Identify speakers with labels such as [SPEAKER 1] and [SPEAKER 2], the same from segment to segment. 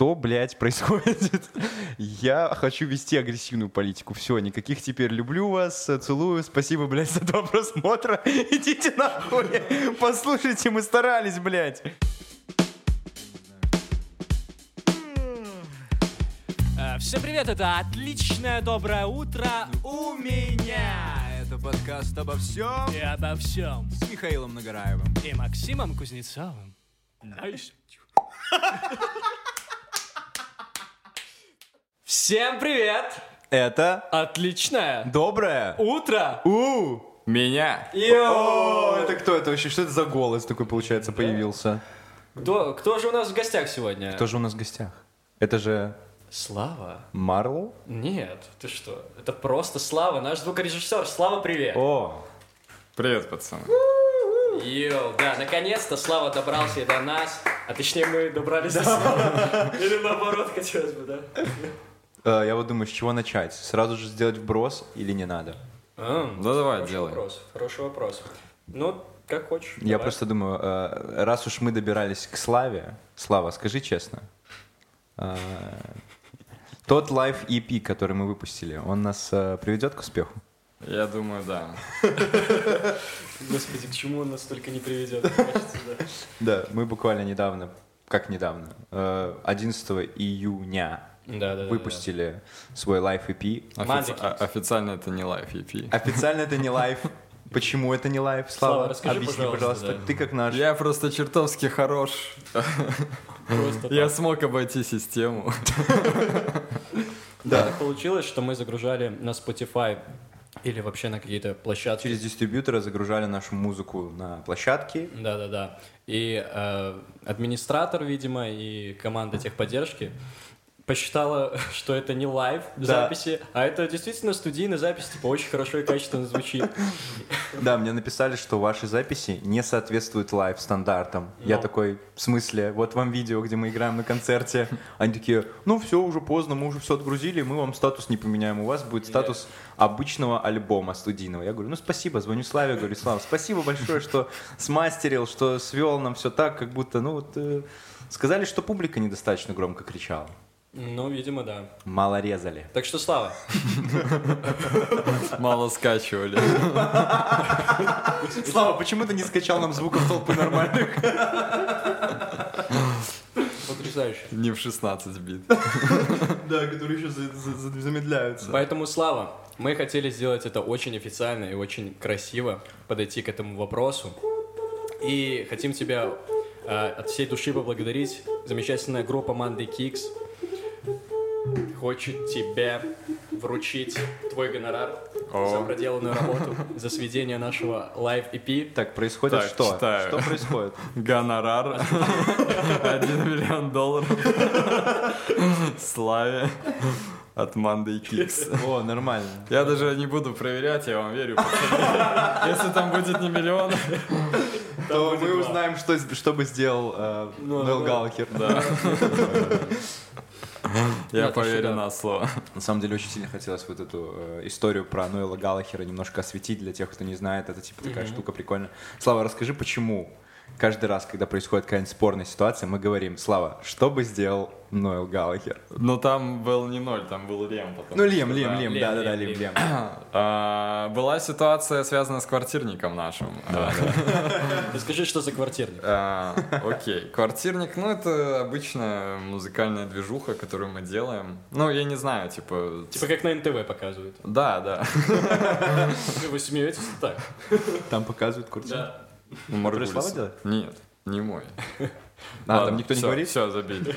[SPEAKER 1] Что, блядь, происходит? Я хочу вести агрессивную политику. Все, никаких теперь люблю вас, целую. Спасибо, блядь, за два просмотра. Идите нахуй. Послушайте, мы старались, блядь.
[SPEAKER 2] Э, Всем привет, это отличное доброе утро у меня.
[SPEAKER 3] Это подкаст обо всем
[SPEAKER 2] И обо всем.
[SPEAKER 3] с Михаилом Нагораевым.
[SPEAKER 2] И Максимом Кузнецовым. Nice. Всем привет!
[SPEAKER 1] Это
[SPEAKER 2] Отличное
[SPEAKER 1] доброе.
[SPEAKER 2] утро!
[SPEAKER 1] У.
[SPEAKER 3] Меня.
[SPEAKER 1] О, это кто это вообще? Что это за голос такой, получается, появился?
[SPEAKER 2] Кто, кто же у нас в гостях сегодня?
[SPEAKER 1] Кто же у нас в гостях? Это же
[SPEAKER 2] Слава?
[SPEAKER 1] Марлоу?
[SPEAKER 2] Нет, ты что? Это просто Слава, наш звукорежиссер. Слава, привет!
[SPEAKER 1] О,
[SPEAKER 3] Привет, пацаны.
[SPEAKER 2] Yo, да, наконец-то Слава добрался и до нас. А точнее, мы добрались до Славы. Или наоборот, хотелось бы, да?
[SPEAKER 1] Э, я вот думаю, с чего начать? Сразу же сделать вброс или не надо?
[SPEAKER 2] М,
[SPEAKER 3] Да давай,
[SPEAKER 2] хороший
[SPEAKER 3] делай.
[SPEAKER 2] вопрос, хороший вопрос. Ну, как хочешь.
[SPEAKER 1] Я
[SPEAKER 2] давай.
[SPEAKER 1] просто думаю, э, раз уж мы добирались к Славе, Слава, скажи честно, э, тот live EP, который мы выпустили, он нас приведет к успеху?
[SPEAKER 3] Я думаю, да.
[SPEAKER 2] Господи, к чему он нас только не приведет, кажется, да.
[SPEAKER 1] Да, мы буквально недавно, как недавно, э, 11 июня
[SPEAKER 2] Да, да, да.
[SPEAKER 1] выпустили свой live EP.
[SPEAKER 3] Офици- а- Официально это не live EP.
[SPEAKER 1] Официально это не live. Почему это не live? Слава,
[SPEAKER 2] Слава, расскажи,
[SPEAKER 1] объясни,
[SPEAKER 2] пожалуйста,
[SPEAKER 1] пожалуйста.
[SPEAKER 2] да.
[SPEAKER 1] Ты как наш...
[SPEAKER 3] Я просто чертовски хорош.
[SPEAKER 2] Просто
[SPEAKER 3] Я смог обойти систему.
[SPEAKER 2] Да, так получилось, что мы загружали на Spotify или вообще на какие-то площадки.
[SPEAKER 1] Через дистрибьютора загружали нашу музыку на площадки.
[SPEAKER 2] Да, да, да. И э, администратор, видимо, и команда техподдержки посчитала, что это не live
[SPEAKER 1] Да.
[SPEAKER 2] записи, а это действительно студийная запись, типа очень хорошо и качественно звучит.
[SPEAKER 1] Да, мне написали, что ваши записи не соответствуют live-стандартам. Я
[SPEAKER 2] Ну.
[SPEAKER 1] такой, в смысле, вот вам видео, где мы играем на концерте. Они такие, ну все, уже поздно, мы уже все отгрузили, мы вам статус не поменяем. У вас будет статус обычного альбома студийного. Я говорю, ну спасибо, звоню Славе, говорю, Слава, спасибо большое, что смастерил, что свел нам все так, как будто, ну вот... э, Сказали, что публика недостаточно громко кричала.
[SPEAKER 2] Ну, видимо, да.
[SPEAKER 1] Мало резали.
[SPEAKER 2] Так что, Слава,
[SPEAKER 3] Мало скачивали.
[SPEAKER 1] Слава, почему ты не скачал нам звуков толпы нормальных?
[SPEAKER 2] потрясающе.
[SPEAKER 3] Не в 16 бит.
[SPEAKER 1] Да, которые еще замедляются.
[SPEAKER 2] Поэтому, Слава, мы хотели сделать это очень официально и очень красиво, подойти к этому вопросу. И хотим тебя э, от всей души поблагодарить. Замечательная группа Monday Kicks хочет тебе вручить твой гонорар
[SPEAKER 3] О.
[SPEAKER 2] за проделанную работу, за сведение нашего live EP.
[SPEAKER 1] Так, происходит
[SPEAKER 3] Так,
[SPEAKER 1] что?
[SPEAKER 3] читаю.
[SPEAKER 1] Что происходит?
[SPEAKER 3] Гонорар. 1 миллион долларов. Славе. От Monday Kicks.
[SPEAKER 1] О, нормально.
[SPEAKER 3] Я даже не буду проверять, я вам верю. Если там будет не миллион,
[SPEAKER 1] То мы узнаем, что, что бы сделал э,
[SPEAKER 2] Ну, да.
[SPEAKER 3] Я
[SPEAKER 2] Нет,
[SPEAKER 3] поверю на слово.
[SPEAKER 1] На самом деле очень сильно хотелось вот эту э, историю про Ноэла Галлахера немножко осветить для тех, кто не знает. Это типа такая штука прикольная. Слава, расскажи, почему каждый раз, когда происходит какая-нибудь спорная ситуация, мы говорим, Слава, что бы сделал Ноэл Галлахер?
[SPEAKER 3] Но там был не ноль, там был Лем. потому
[SPEAKER 1] Ну, Лем, Лем,
[SPEAKER 3] да.
[SPEAKER 1] Лем, да-да-да,
[SPEAKER 2] Лем,
[SPEAKER 1] Лем.
[SPEAKER 3] А, Была ситуация, связанная с квартирником нашим.
[SPEAKER 2] Расскажи, что за квартирник.
[SPEAKER 3] а, Окей, квартирник, ну это обычная музыкальная движуха, которую мы делаем. Ну, я не знаю, типа...
[SPEAKER 2] Типа как на НТВ показывают.
[SPEAKER 3] Да, да.
[SPEAKER 2] Вы смеетесь так?
[SPEAKER 1] Там показывают квартиру.
[SPEAKER 2] Да.
[SPEAKER 3] Ну, Маргулис.
[SPEAKER 1] Слава делает?
[SPEAKER 3] Нет, не мой.
[SPEAKER 1] А, там никто не говорит?
[SPEAKER 3] Все, забей.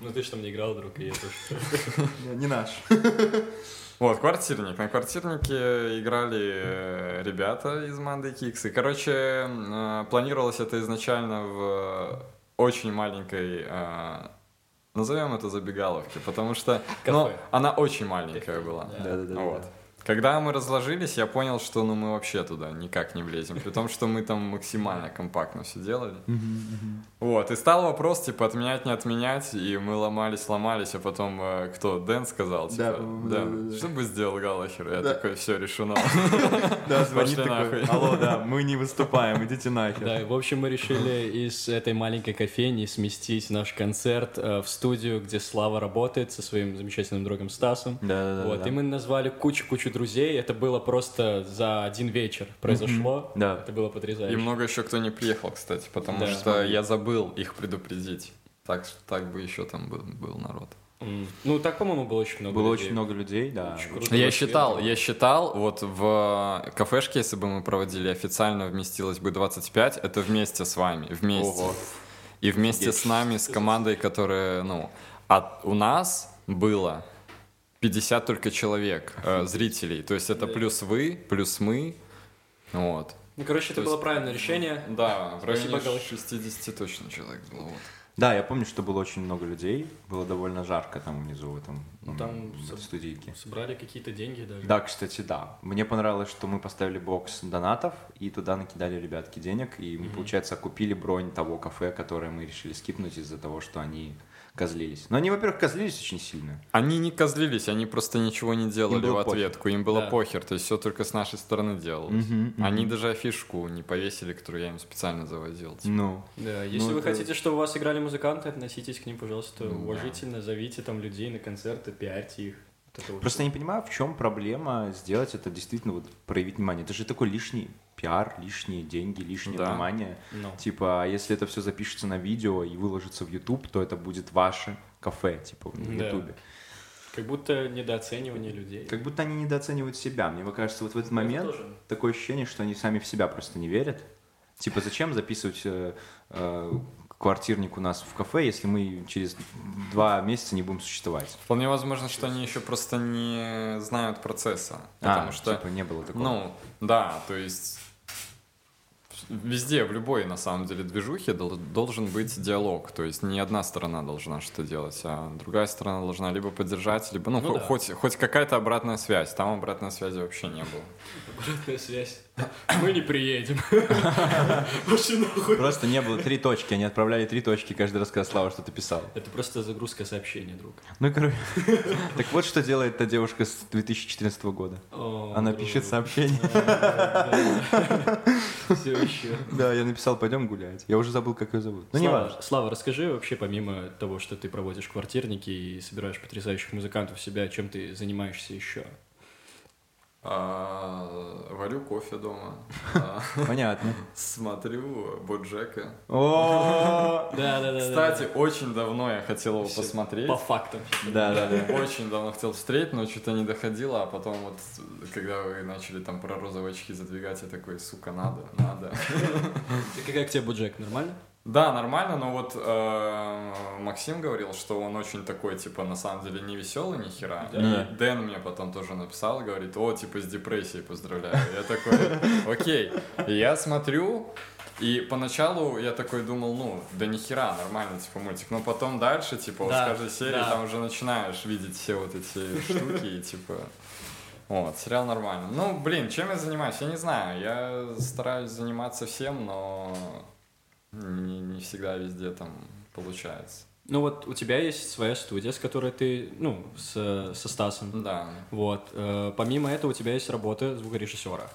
[SPEAKER 2] Ну ты же там не играл, друг, и я тоже.
[SPEAKER 1] Не наш.
[SPEAKER 3] Вот, квартирник. На квартирнике играли э, ребята из Monday Kicks. И, короче, э, планировалось это изначально в очень маленькой, э, назовем это забегаловке, потому что ну, она очень маленькая была.
[SPEAKER 1] Да-да-да.
[SPEAKER 3] Вот. Когда мы разложились, я понял, что ну мы вообще туда никак не влезем, при том, что мы там максимально компактно все делали. Вот, и стал вопрос, типа, отменять, не отменять, и мы ломались, ломались, а потом э, кто, Дэн сказал, типа,
[SPEAKER 1] Да,
[SPEAKER 3] Дэн,
[SPEAKER 1] да, да, да.
[SPEAKER 3] что бы сделал Галахер? Я
[SPEAKER 1] Да.
[SPEAKER 3] такой, все, решено.
[SPEAKER 1] Да, звонит такой, алло, да, мы не выступаем, идите нахер.
[SPEAKER 2] Да, и, в общем, мы решили из этой маленькой кофейни сместить наш концерт э, в студию, где Слава работает со своим замечательным другом Стасом.
[SPEAKER 1] Да, да, да.
[SPEAKER 2] Вот,
[SPEAKER 1] да.
[SPEAKER 2] и мы назвали кучу-кучу друзей. Это было просто за один вечер произошло.
[SPEAKER 1] Да.
[SPEAKER 2] Это было потрясающе.
[SPEAKER 3] И много еще кто не приехал, кстати, потому
[SPEAKER 2] Да.
[SPEAKER 3] что я забыл их предупредить. Так, так бы еще там был, был народ.
[SPEAKER 2] Ну, так, по-моему, было очень много
[SPEAKER 1] Было
[SPEAKER 2] людей.
[SPEAKER 1] очень много людей, да.
[SPEAKER 2] Очень круто.
[SPEAKER 3] Я считал, я считал, вот в кафешке, если бы мы проводили официально, вместилось бы 25, это вместе с вами, вместе.
[SPEAKER 1] Ого.
[SPEAKER 3] И вместе
[SPEAKER 1] Офигеть.
[SPEAKER 3] с нами, с командой, которая, ну, от, у нас было 50 только человек, э, зрителей. То есть это плюс вы, плюс мы, вот.
[SPEAKER 2] Ну, короче, это
[SPEAKER 3] То
[SPEAKER 2] было
[SPEAKER 3] есть-
[SPEAKER 2] правильное решение.
[SPEAKER 3] Да, в
[SPEAKER 2] Спасибо,
[SPEAKER 3] районе
[SPEAKER 2] Галыч.
[SPEAKER 3] 60 точно человек было. Вот.
[SPEAKER 1] Да, я помню, что было очень много людей. Было довольно жарко там внизу в этом
[SPEAKER 2] Ну, там со-
[SPEAKER 1] студийке.
[SPEAKER 2] Собрали какие-то деньги даже.
[SPEAKER 1] Да, кстати, да. Мне понравилось, что мы поставили бокс донатов, и туда накидали ребятки денег, и мы, получается, окупили бронь того кафе, которое мы решили скипнуть из-за того, что они козлились. Но они, во-первых, козлились очень сильно.
[SPEAKER 3] Они не козлились, они просто ничего не делали в
[SPEAKER 1] похер.
[SPEAKER 3] ответку. Им было
[SPEAKER 2] Да.
[SPEAKER 3] похер, то есть все только с нашей стороны делалось.
[SPEAKER 1] Мгм, мгм.
[SPEAKER 3] Они даже афишку не повесили, которую я им специально завозил. типа.
[SPEAKER 1] Ну,
[SPEAKER 2] Да, если
[SPEAKER 1] Ну,
[SPEAKER 2] вы
[SPEAKER 1] это-
[SPEAKER 2] хотите, чтобы у вас играли музыканты, относитесь к ним, пожалуйста,
[SPEAKER 3] Ну, да.
[SPEAKER 2] уважительно, зовите там людей на концерты, пиарьте их. Вот
[SPEAKER 1] Просто я не понимаю, в чем проблема сделать это действительно, вот проявить внимание. Это же такой лишний пиар, лишние деньги, лишнее
[SPEAKER 3] Да.
[SPEAKER 1] внимание.
[SPEAKER 2] Ну.
[SPEAKER 1] Типа, а если это все запишется на видео и выложится в YouTube, то это будет ваше кафе, типа, в
[SPEAKER 2] Да.
[SPEAKER 1] YouTube.
[SPEAKER 2] Как будто недооценивание людей.
[SPEAKER 1] Как будто они недооценивают себя. Мне кажется, вот в этот момент
[SPEAKER 2] тоже.
[SPEAKER 1] такое ощущение, что они сами в себя просто не верят. Типа, зачем записывать э, э, квартирник у нас в кафе, если мы через два месяца не будем существовать?
[SPEAKER 3] Вполне возможно, что они еще просто не знают процесса. Потому
[SPEAKER 1] а,
[SPEAKER 3] что,
[SPEAKER 1] типа, не было такого.
[SPEAKER 3] ну, да, то есть везде, в любой, на самом деле, движухе дол- должен быть диалог. То есть не одна сторона должна что делать, а другая сторона должна либо поддержать, либо, ну,
[SPEAKER 2] Ну да.
[SPEAKER 3] хоть, хоть какая-то обратная связь. Там обратной связи вообще не было.
[SPEAKER 2] Обратная связь. Мы не приедем.
[SPEAKER 1] Просто не было три точки, они отправляли три точки каждый раз, когда Слава что-то писал.
[SPEAKER 2] Это просто загрузка сообщения, друг.
[SPEAKER 1] Ну, короче, так вот, что делает та девушка с 2014 года. Она пишет сообщение.
[SPEAKER 2] Все еще.
[SPEAKER 1] Да, я написал, пойдем гулять. Я уже забыл, как ее зовут. Ну, не
[SPEAKER 2] Слава,
[SPEAKER 1] важно.
[SPEAKER 2] Слава, расскажи вообще, помимо того, что ты проводишь квартирники и собираешь потрясающих музыкантов себя, чем ты занимаешься еще?
[SPEAKER 3] А, варю кофе дома. А,
[SPEAKER 1] Понятно.
[SPEAKER 3] Смотрю Боджека.
[SPEAKER 1] О,
[SPEAKER 2] Да, да, да.
[SPEAKER 3] Кстати, очень давно я хотел его посмотреть.
[SPEAKER 2] По фактам.
[SPEAKER 1] Да, да, да.
[SPEAKER 3] Очень давно хотел встретить, но что-то не доходило, а потом вот, когда вы начали там про розовые очки задвигать, я такой, сука, надо, надо.
[SPEAKER 2] Как, как тебе Буджек, нормально?
[SPEAKER 3] Да, нормально, но вот э, Максим говорил, что он очень такой, типа, на самом деле не веселый ни хера.
[SPEAKER 1] Да.
[SPEAKER 3] И Дэн мне потом тоже написал, говорит, о, типа, с депрессией поздравляю. Я такой, окей. И я смотрю, и поначалу я такой думал, ну, да ни хера, нормально, типа, мультик. Но потом дальше, типа, вот
[SPEAKER 2] Да,
[SPEAKER 3] с каждой серии
[SPEAKER 2] да.
[SPEAKER 3] там уже начинаешь видеть все вот эти штуки, и типа... Вот, сериал нормально. Ну, блин, чем я занимаюсь? Я не знаю. Я стараюсь заниматься всем, но не, не всегда везде там получается.
[SPEAKER 2] Ну вот у тебя есть своя студия, с которой ты, ну, с, со Стасом.
[SPEAKER 3] Да,
[SPEAKER 2] Вот. э, помимо этого у тебя есть работа звукорежиссера.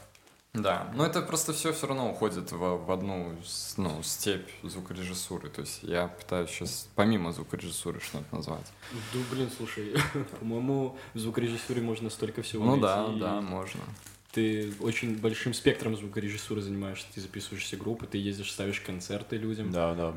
[SPEAKER 3] да. Но это просто все все равно уходит в, в одну ну, степь звукорежиссуры. То есть я пытаюсь сейчас помимо звукорежиссуры что-то назвать.
[SPEAKER 2] Да, блин, слушай, по-моему, в звукорежиссуре можно столько всего
[SPEAKER 3] Ну
[SPEAKER 2] найти,
[SPEAKER 3] да, да, можно.
[SPEAKER 2] Ты очень большим спектром звукорежиссуры занимаешься. Ты записываешь все группы, ты ездишь, ставишь концерты людям.
[SPEAKER 1] Да, да.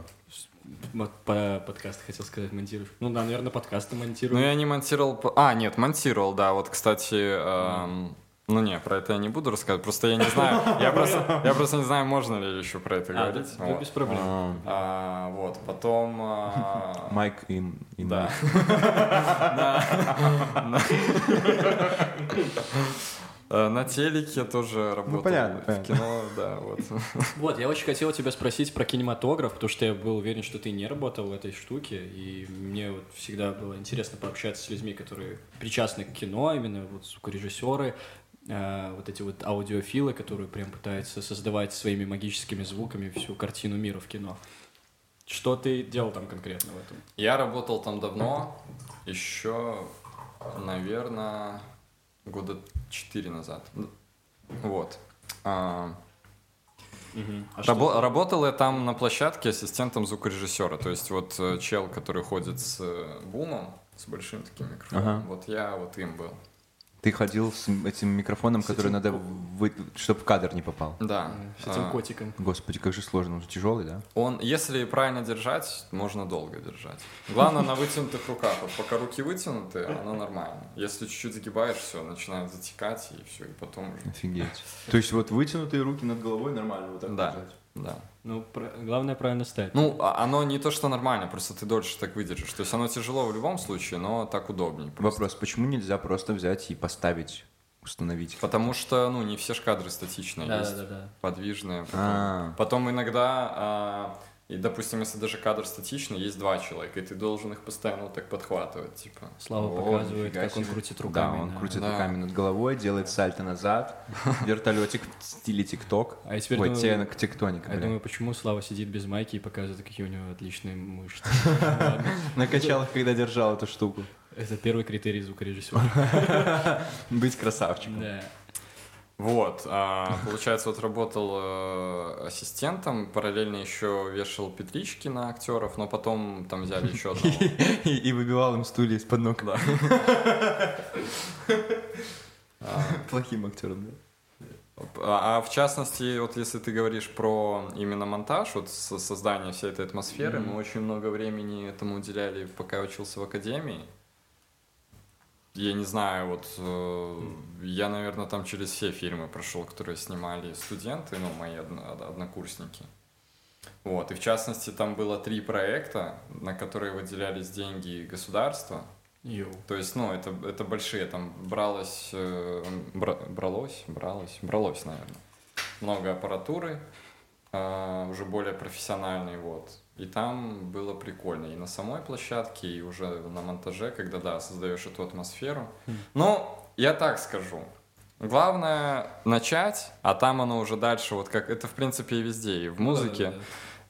[SPEAKER 2] Вот По подкасты, хотел сказать, монтируешь. Ну да, наверное, подкасты
[SPEAKER 3] Ну
[SPEAKER 2] монтируешь.
[SPEAKER 3] я не монтировал... по- А, нет, монтировал, да. Вот, кстати... эм, Ну не, про это я не буду рассказывать, просто я не знаю, я просто, я просто не знаю, можно ли еще про это
[SPEAKER 2] А,
[SPEAKER 3] говорить.
[SPEAKER 2] да,
[SPEAKER 3] Вот.
[SPEAKER 2] без проблем.
[SPEAKER 1] А,
[SPEAKER 3] А, вот, потом... а,
[SPEAKER 1] Майк и... и
[SPEAKER 3] Да. Э, На телеке тоже работал.
[SPEAKER 1] понятно,
[SPEAKER 3] В
[SPEAKER 1] понятно.
[SPEAKER 3] кино, да, вот.
[SPEAKER 2] Вот, я очень хотел тебя спросить про кинематограф, потому что я был уверен, что ты не работал в этой штуке, и мне вот всегда было интересно пообщаться с людьми, которые причастны к кино, именно вот звукорежиссеры. э, вот эти вот аудиофилы, которые прям пытаются создавать своими магическими звуками всю картину мира в кино. Что ты делал там конкретно в этом?
[SPEAKER 3] Я работал там давно, еще, наверное, года четыре назад. Вот. А,
[SPEAKER 2] А
[SPEAKER 3] Рабо-
[SPEAKER 2] что-
[SPEAKER 3] Работал я там на площадке ассистентом звукорежиссера. То есть вот э, чел, который ходит с э, бумом, с большим таким микрофоном,
[SPEAKER 1] Ага.
[SPEAKER 3] вот я вот им был.
[SPEAKER 1] Ты ходил с этим микрофоном,
[SPEAKER 2] С
[SPEAKER 1] который
[SPEAKER 2] этим
[SPEAKER 1] надо, вы... чтобы в кадр не попал.
[SPEAKER 3] Да.
[SPEAKER 2] С этим
[SPEAKER 3] А,
[SPEAKER 2] котиком.
[SPEAKER 1] Господи, как же сложно, он же тяжелый, да?
[SPEAKER 3] Он, если правильно держать, можно долго держать. Главное на вытянутых руках. Вот пока руки вытянуты, оно нормально. Если чуть-чуть загибаешь, все, начинает затекать, и все, и потом уже.
[SPEAKER 1] Офигеть. То есть вот вытянутые руки над головой нормально вот так
[SPEAKER 3] Да.
[SPEAKER 1] держать?
[SPEAKER 3] Да.
[SPEAKER 2] Ну, про- главное правильно ставить.
[SPEAKER 3] Ну, а- оно не то, что нормально, просто ты дольше так выдержишь. То есть оно тяжело в любом случае, но так удобнее. просто.
[SPEAKER 1] Вопрос, почему нельзя просто взять и поставить, установить?
[SPEAKER 3] Потому что, ну, не все ж кадры статичные,
[SPEAKER 2] да,
[SPEAKER 3] есть
[SPEAKER 2] да, да, да.
[SPEAKER 3] подвижные. Потом,
[SPEAKER 1] А.
[SPEAKER 3] потом иногда, а, и, допустим, если даже кадр статичный, есть два человека, и ты должен их постоянно вот так подхватывать, типа.
[SPEAKER 2] Слава
[SPEAKER 1] О,
[SPEAKER 2] показывает, как он крутит
[SPEAKER 1] Да,
[SPEAKER 2] руками.
[SPEAKER 1] он
[SPEAKER 2] да.
[SPEAKER 1] крутит
[SPEAKER 3] Да.
[SPEAKER 1] руками над головой, делает сальто назад, вертолетик в стиле ТикТок.
[SPEAKER 2] А я теперь
[SPEAKER 1] Ой,
[SPEAKER 2] думаю-
[SPEAKER 1] те- тектоник,
[SPEAKER 2] А я
[SPEAKER 1] бля.
[SPEAKER 2] думаю, почему Слава сидит без майки и показывает, какие у него отличные мышцы.
[SPEAKER 1] Накачал их, когда держал эту штуку.
[SPEAKER 2] Это первый критерий звукорежиссера.
[SPEAKER 1] Быть красавчиком.
[SPEAKER 2] Да.
[SPEAKER 3] Вот, а, получается, вот работал э, ассистентом, параллельно еще вешал петлички на актеров, но потом там взяли еще одного.
[SPEAKER 1] И, и выбивал им стулья из-под ног.
[SPEAKER 3] Да. А,
[SPEAKER 1] Плохим актером, да?
[SPEAKER 3] А а в частности, вот если ты говоришь про именно монтаж, вот со- создание всей этой атмосферы, мы очень много времени этому уделяли, пока учился в академии. Я не знаю, вот э, я, наверное, там через все фильмы прошел, которые снимали студенты, ну, мои одно- од- однокурсники. Вот, и в частности, там было три проекта, на которые выделялись деньги государства.
[SPEAKER 2] Йоу.
[SPEAKER 3] То есть, ну, это, это большие, там бралось, э, бра- бралось, бралось, бралось, наверное, много аппаратуры, э, уже более профессиональной, вот. И там было прикольно и на самой площадке, и уже на монтаже, когда, да, создаешь эту атмосферу. Но я так скажу, главное начать, а там оно уже дальше, вот как, это в принципе и везде, и в музыке,
[SPEAKER 2] Да-да-да.
[SPEAKER 3] Э,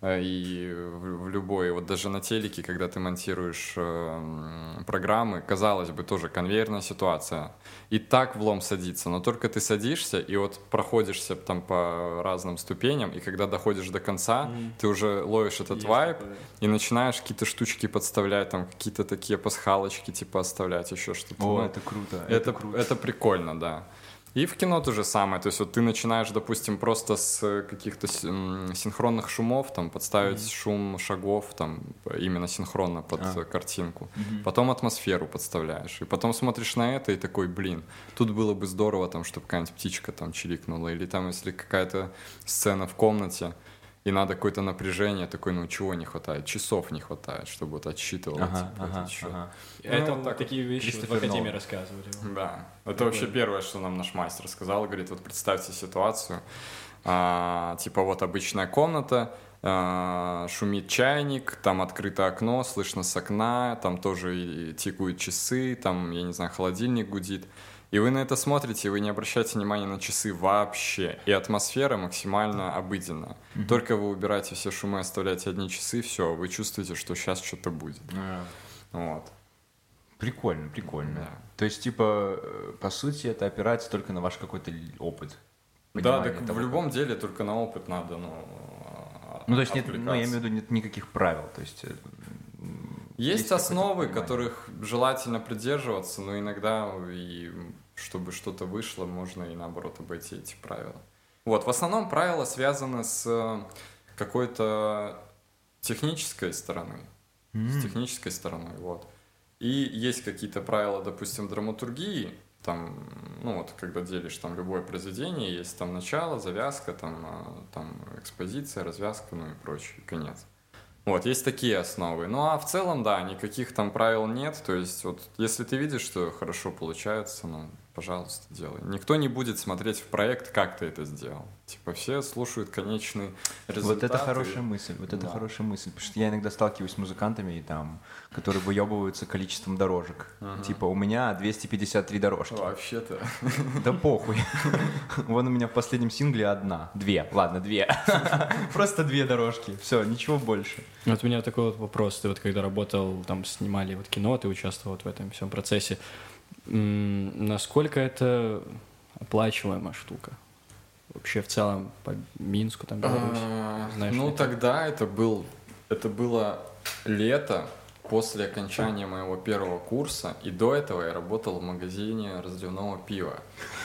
[SPEAKER 3] и в, в любой, вот даже на телеке, когда ты монтируешь э, м, программы, казалось бы, тоже конвейерная ситуация. И так влом садится, но только ты садишься и вот проходишься там по разным ступеням, и когда доходишь до конца,
[SPEAKER 2] Мгм.
[SPEAKER 3] ты уже ловишь этот
[SPEAKER 2] Есть
[SPEAKER 3] вайб
[SPEAKER 2] такое.
[SPEAKER 3] и начинаешь какие-то штучки подставлять, там какие-то такие пасхалочки типа оставлять, еще что-то.
[SPEAKER 1] О,
[SPEAKER 3] Ну,
[SPEAKER 1] это круто.
[SPEAKER 3] это, это,
[SPEAKER 1] круто.
[SPEAKER 3] прикольно, да. И в кино то же самое. То есть вот ты начинаешь, допустим, просто с э, каких-то синхронных шумов, там, подставить шум шагов, там, именно синхронно под
[SPEAKER 1] А.
[SPEAKER 3] э, картинку.
[SPEAKER 1] Мгм.
[SPEAKER 3] Потом атмосферу подставляешь. И потом смотришь на это и такой, блин, тут было бы здорово, там, чтобы какая-нибудь птичка там чирикнула. Или там, если какая-то сцена в комнате, и надо какое-то напряжение, такой, ну, чего не хватает? Часов не хватает, чтобы вот отсчитывало,
[SPEAKER 1] Ага,
[SPEAKER 3] типа,
[SPEAKER 1] ага,
[SPEAKER 3] счет.
[SPEAKER 1] ага.
[SPEAKER 2] Это
[SPEAKER 3] вот так
[SPEAKER 2] такие вещи вот в Академии
[SPEAKER 1] Нолан.
[SPEAKER 2] рассказывали.
[SPEAKER 3] Да, это вообще первое, что нам наш мастер сказал. Говорит, вот представьте ситуацию, а, типа вот обычная комната, а, шумит чайник, там открыто окно, слышно с окна, там тоже и тикают часы, там, я не знаю, холодильник гудит. И вы на это смотрите, и вы не обращаете внимания на часы вообще. И атмосфера максимально обыденная. Только вы убираете все шумы, оставляете одни часы, все, вы чувствуете, что сейчас что-то будет.
[SPEAKER 1] А,
[SPEAKER 3] Вот.
[SPEAKER 1] Прикольно, прикольно.
[SPEAKER 3] Да.
[SPEAKER 1] То есть, типа, э, по сути, это опирается только на ваш какой-то опыт.
[SPEAKER 3] Да, так
[SPEAKER 1] того,
[SPEAKER 3] в
[SPEAKER 1] как-
[SPEAKER 3] любом деле только на опыт надо, ну...
[SPEAKER 1] Ну, то есть, нет, ну, я имею в виду, нет никаких правил. То есть, э,
[SPEAKER 3] Есть,
[SPEAKER 1] какое-то
[SPEAKER 3] основы, которых желательно придерживаться, но иногда и чтобы что-то вышло, можно и наоборот обойти эти правила. Вот, в основном правила связаны с э, какой-то технической стороны. С технической стороной, вот. И есть какие-то правила, допустим, драматургии, там, ну вот, когда делишь там любое произведение, есть там начало, завязка, там, а, там экспозиция, развязка, ну и прочее, конец. Вот, есть такие основы. Ну а в целом, да, никаких там правил нет. То есть, вот, если ты видишь, что хорошо получается, ну, пожалуйста, делай. Никто не будет смотреть в проект, как ты это сделал. Типа все слушают конечный результат.
[SPEAKER 1] Вот это хорошая мысль, вот это
[SPEAKER 3] Да.
[SPEAKER 1] хорошая мысль. Потому что я иногда сталкиваюсь с музыкантами, и там, которые выебываются количеством дорожек. Типа, у меня 253 дорожки.
[SPEAKER 3] Вообще-то.
[SPEAKER 1] Да похуй. Вон у меня в последнем сингле одна. Две. Ладно, две. Просто две дорожки. Все, ничего больше.
[SPEAKER 2] Вот у меня такой вот вопрос. Ты вот когда работал, там снимали вот кино, ты участвовал вот в этом всем процессе. Насколько это оплачиваемая штука? Вообще в целом по Минску, там, Беларусь?
[SPEAKER 3] А,
[SPEAKER 2] Знаешь
[SPEAKER 3] ну тогда это был, это было лето после окончания моего первого курса, и до этого я работал в магазине разливного пива.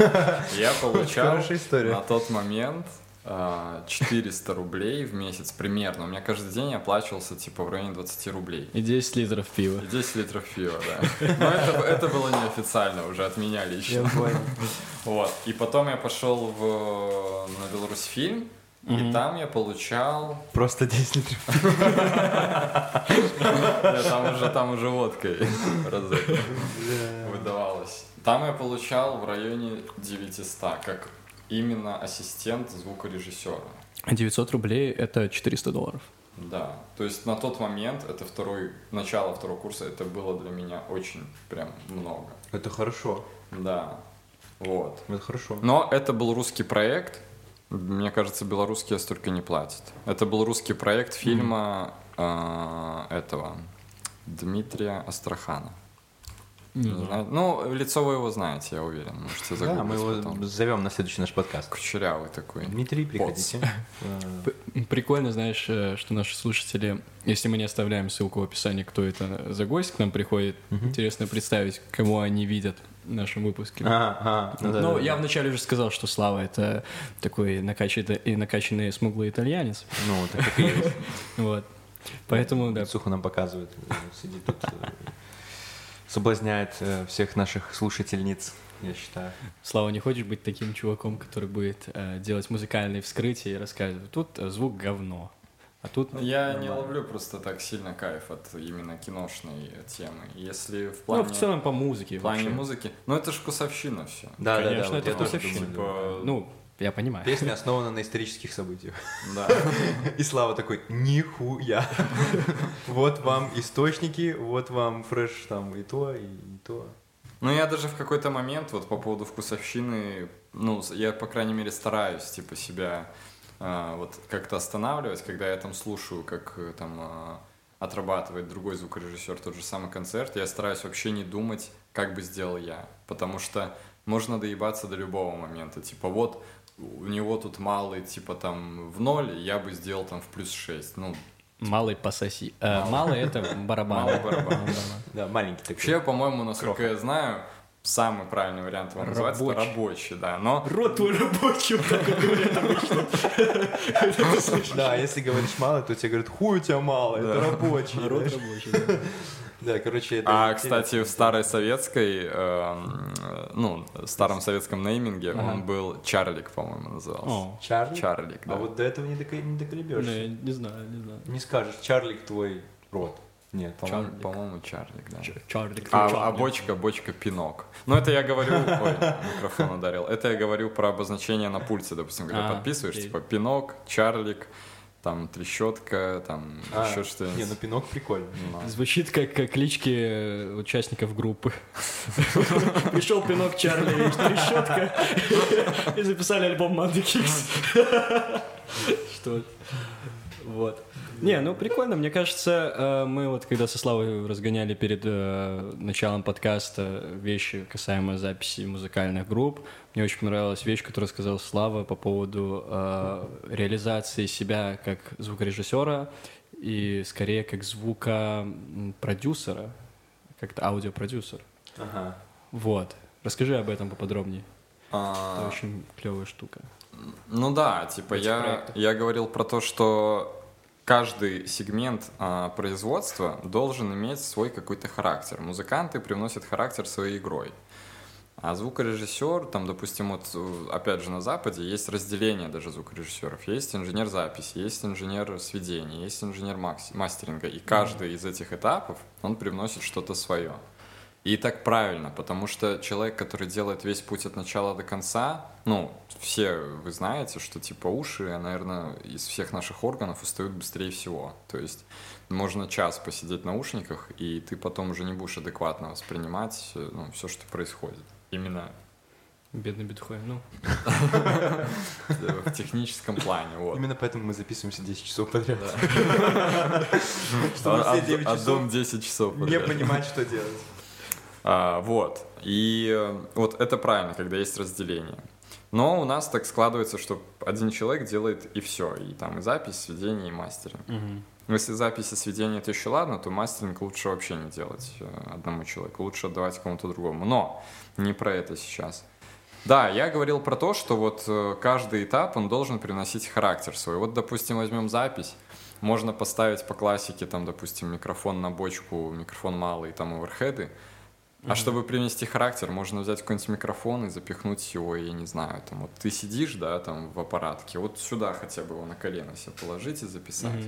[SPEAKER 3] Я получал на тот момент 400 рублей в месяц примерно. У меня каждый день оплачивался типа в районе 20 рублей.
[SPEAKER 2] И 10 литров пива.
[SPEAKER 3] И 10 литров пива, да. Но это, это было неофициально уже от меня лично. Вот. И потом я пошел в, на Беларусьфильм, и там я получал...
[SPEAKER 1] Просто 10 литров.
[SPEAKER 3] Там уже, там уже водкой выдавалось. Там я получал в районе 900, как именно ассистент звукорежиссера.
[SPEAKER 2] 900 рублей — это 400 долларов.
[SPEAKER 3] Да, то есть на тот момент, это второй, начало второго курса, это было для меня очень прям много.
[SPEAKER 1] Это хорошо.
[SPEAKER 3] Да, вот.
[SPEAKER 1] Это хорошо.
[SPEAKER 3] Но это был русский проект. Мне кажется, белорусские столько не платят. Это был русский проект фильма а, этого Дмитрия Астрахана. Не знаю. Ну, лицо вы его знаете, я уверен. Можете
[SPEAKER 1] Да, мы его
[SPEAKER 3] потом.
[SPEAKER 1] зовем на следующий наш подкаст.
[SPEAKER 3] Кучерявый такой.
[SPEAKER 1] Дмитрий, приходите. Э,
[SPEAKER 2] Прикольно, знаешь, э, что наши слушатели, если мы не оставляем ссылку в описании, кто это за гость к нам приходит, интересно представить, кому они видят в нашем выпуске.
[SPEAKER 1] А, а, ну да,
[SPEAKER 2] Ну,
[SPEAKER 1] да,
[SPEAKER 2] я
[SPEAKER 1] да.
[SPEAKER 2] вначале уже сказал, что Слава это такой накачанный, и накачанный смуглый итальянец.
[SPEAKER 1] Ну, так как и есть.
[SPEAKER 2] Вот. Поэтому, да.
[SPEAKER 1] Сухо нам показывает. э, Сидит тут, э, соблазняет э, всех наших слушательниц, я считаю.
[SPEAKER 2] Слава, не хочешь быть таким чуваком, который будет э, делать музыкальные вскрытия и рассказывать, тут э, звук говно, а тут...
[SPEAKER 3] Я не ловлю просто так сильно кайф от именно киношной темы. Если в
[SPEAKER 2] Ну,
[SPEAKER 3] плане,
[SPEAKER 2] в целом по музыке
[SPEAKER 3] в плане
[SPEAKER 2] вообще.
[SPEAKER 3] музыки... Ну, это ж вкусовщина все.
[SPEAKER 1] Да,
[SPEAKER 2] Конечно, это
[SPEAKER 1] я тоже
[SPEAKER 2] вкусовщина.
[SPEAKER 1] думаю,
[SPEAKER 3] Типа,
[SPEAKER 2] Ну, я понимаю.
[SPEAKER 1] Песня основана на исторических событиях.
[SPEAKER 3] да.
[SPEAKER 1] И Слава такой, нихуя. Вот вам источники, вот вам фреш там и то, и то.
[SPEAKER 3] Ну, я даже в какой-то момент, вот по поводу вкусовщины, ну, я, по крайней мере, стараюсь, типа, себя а, вот как-то останавливать, когда я там слушаю, как э, там а, отрабатывает другой звукорежиссер тот же самый концерт, я стараюсь вообще не думать, как бы сделал я, потому что можно доебаться до любого момента, типа, вот у него тут малый, типа, там, в ноль, я бы сделал там в плюс 6, ну,
[SPEAKER 2] Малый пососи. Э, Малый это барабан.
[SPEAKER 3] Малый барабан.
[SPEAKER 1] Да, маленький такой.
[SPEAKER 3] вообще, по-моему, насколько я знаю, самый правильный вариант его называть это
[SPEAKER 2] Рабочий.
[SPEAKER 3] рабочий, да, но
[SPEAKER 2] Рот твой рабочий, вот так говорят обычно.
[SPEAKER 1] Да, если говоришь мало, то тебе говорят, хуй у тебя мало, это рабочий.
[SPEAKER 2] Рот рабочий, да.
[SPEAKER 1] Короче, это
[SPEAKER 3] А, кстати, в старой советской, эм, ну, старом советском нейминге он был Чарлик, по-моему, назывался.
[SPEAKER 2] О,
[SPEAKER 1] Чарли?
[SPEAKER 3] Чарлик, да.
[SPEAKER 1] А вот до этого не, не доколебешься.
[SPEAKER 2] я не знаю, не знаю.
[SPEAKER 1] Не скажешь, Чарлик твой рот. Нет.
[SPEAKER 3] По-моему,
[SPEAKER 2] Чарлик.
[SPEAKER 3] по-моему, Чарлик, да.
[SPEAKER 2] Чарлик.
[SPEAKER 3] А,
[SPEAKER 2] Чарлик.
[SPEAKER 3] а бочка, бочка пинок. Ну, это я говорю... Ой, микрофон ударил. Это я говорю про обозначение на пульте, допустим, когда
[SPEAKER 2] А,
[SPEAKER 3] подписываешь, типа пинок, Чарлик, там трещотка, там
[SPEAKER 1] А,
[SPEAKER 3] еще что-нибудь.
[SPEAKER 1] Не, ну пинок прикольно.
[SPEAKER 3] Ну,
[SPEAKER 2] Звучит как, как клички э, участников группы. Пришел пинок Чарли и трещотка. И записали альбом Манды Кикс. Что? Вот. Не, ну прикольно, мне кажется, э, мы вот когда со Славой разгоняли перед э, началом подкаста вещи касаемо записи музыкальных групп, мне очень понравилась вещь, которую сказал Слава по поводу э, реализации себя как звукорежиссера и скорее как звукопродюсера, как-то аудиопродюсер.
[SPEAKER 1] Ага.
[SPEAKER 2] Вот. Расскажи об этом поподробнее. Это
[SPEAKER 3] а,
[SPEAKER 2] очень клевая штука.
[SPEAKER 3] Ну да, типа я,
[SPEAKER 2] проектов.
[SPEAKER 3] я говорил про то, что каждый сегмент а, производства должен иметь свой какой-то характер. Музыканты привносят характер своей игрой. А звукорежиссер, там, допустим, вот э, опять же на Западе есть разделение даже звукорежиссеров. Есть инженер записи, есть инженер сведения, есть инженер мастеринга. И каждый из этих этапов, он привносит что-то свое. И так правильно, потому что человек, который делает весь путь от начала до конца, ну, все вы знаете, что типа уши, наверное, из всех наших органов устают быстрее всего. То есть можно час посидеть в наушниках, и ты потом уже не будешь адекватно воспринимать э, ну, все, что происходит. Именно
[SPEAKER 2] Бедный биткоин, ну.
[SPEAKER 3] в техническом плане. Вот.
[SPEAKER 1] Именно поэтому мы записываемся 10 часов подряд.
[SPEAKER 3] А-
[SPEAKER 1] Чтобы все
[SPEAKER 3] а-
[SPEAKER 1] 9
[SPEAKER 3] а
[SPEAKER 1] часов
[SPEAKER 3] дом 10 часов.
[SPEAKER 1] не
[SPEAKER 3] подряд.
[SPEAKER 1] понимать, что делать.
[SPEAKER 3] А, вот. И э, вот это правильно, когда есть разделение. Но у нас так складывается, что один человек делает и все. И там и запись, сведение, и мастеринг. Но Если запись и сведение это еще ладно, то мастеринг лучше вообще не делать э, одному человеку. Лучше отдавать кому-то другому. Но не про это сейчас. Да, я говорил про то, что вот э, каждый этап, он должен приносить характер свой. Вот, допустим, возьмем запись. Можно поставить по классике, там, допустим, микрофон на бочку, микрофон малый, там, оверхеды. А чтобы привнести характер, можно взять какой-нибудь микрофон и запихнуть его, я не знаю, там, вот ты сидишь, да, там, в аппаратке, вот сюда хотя бы его на колено себе положить и записать.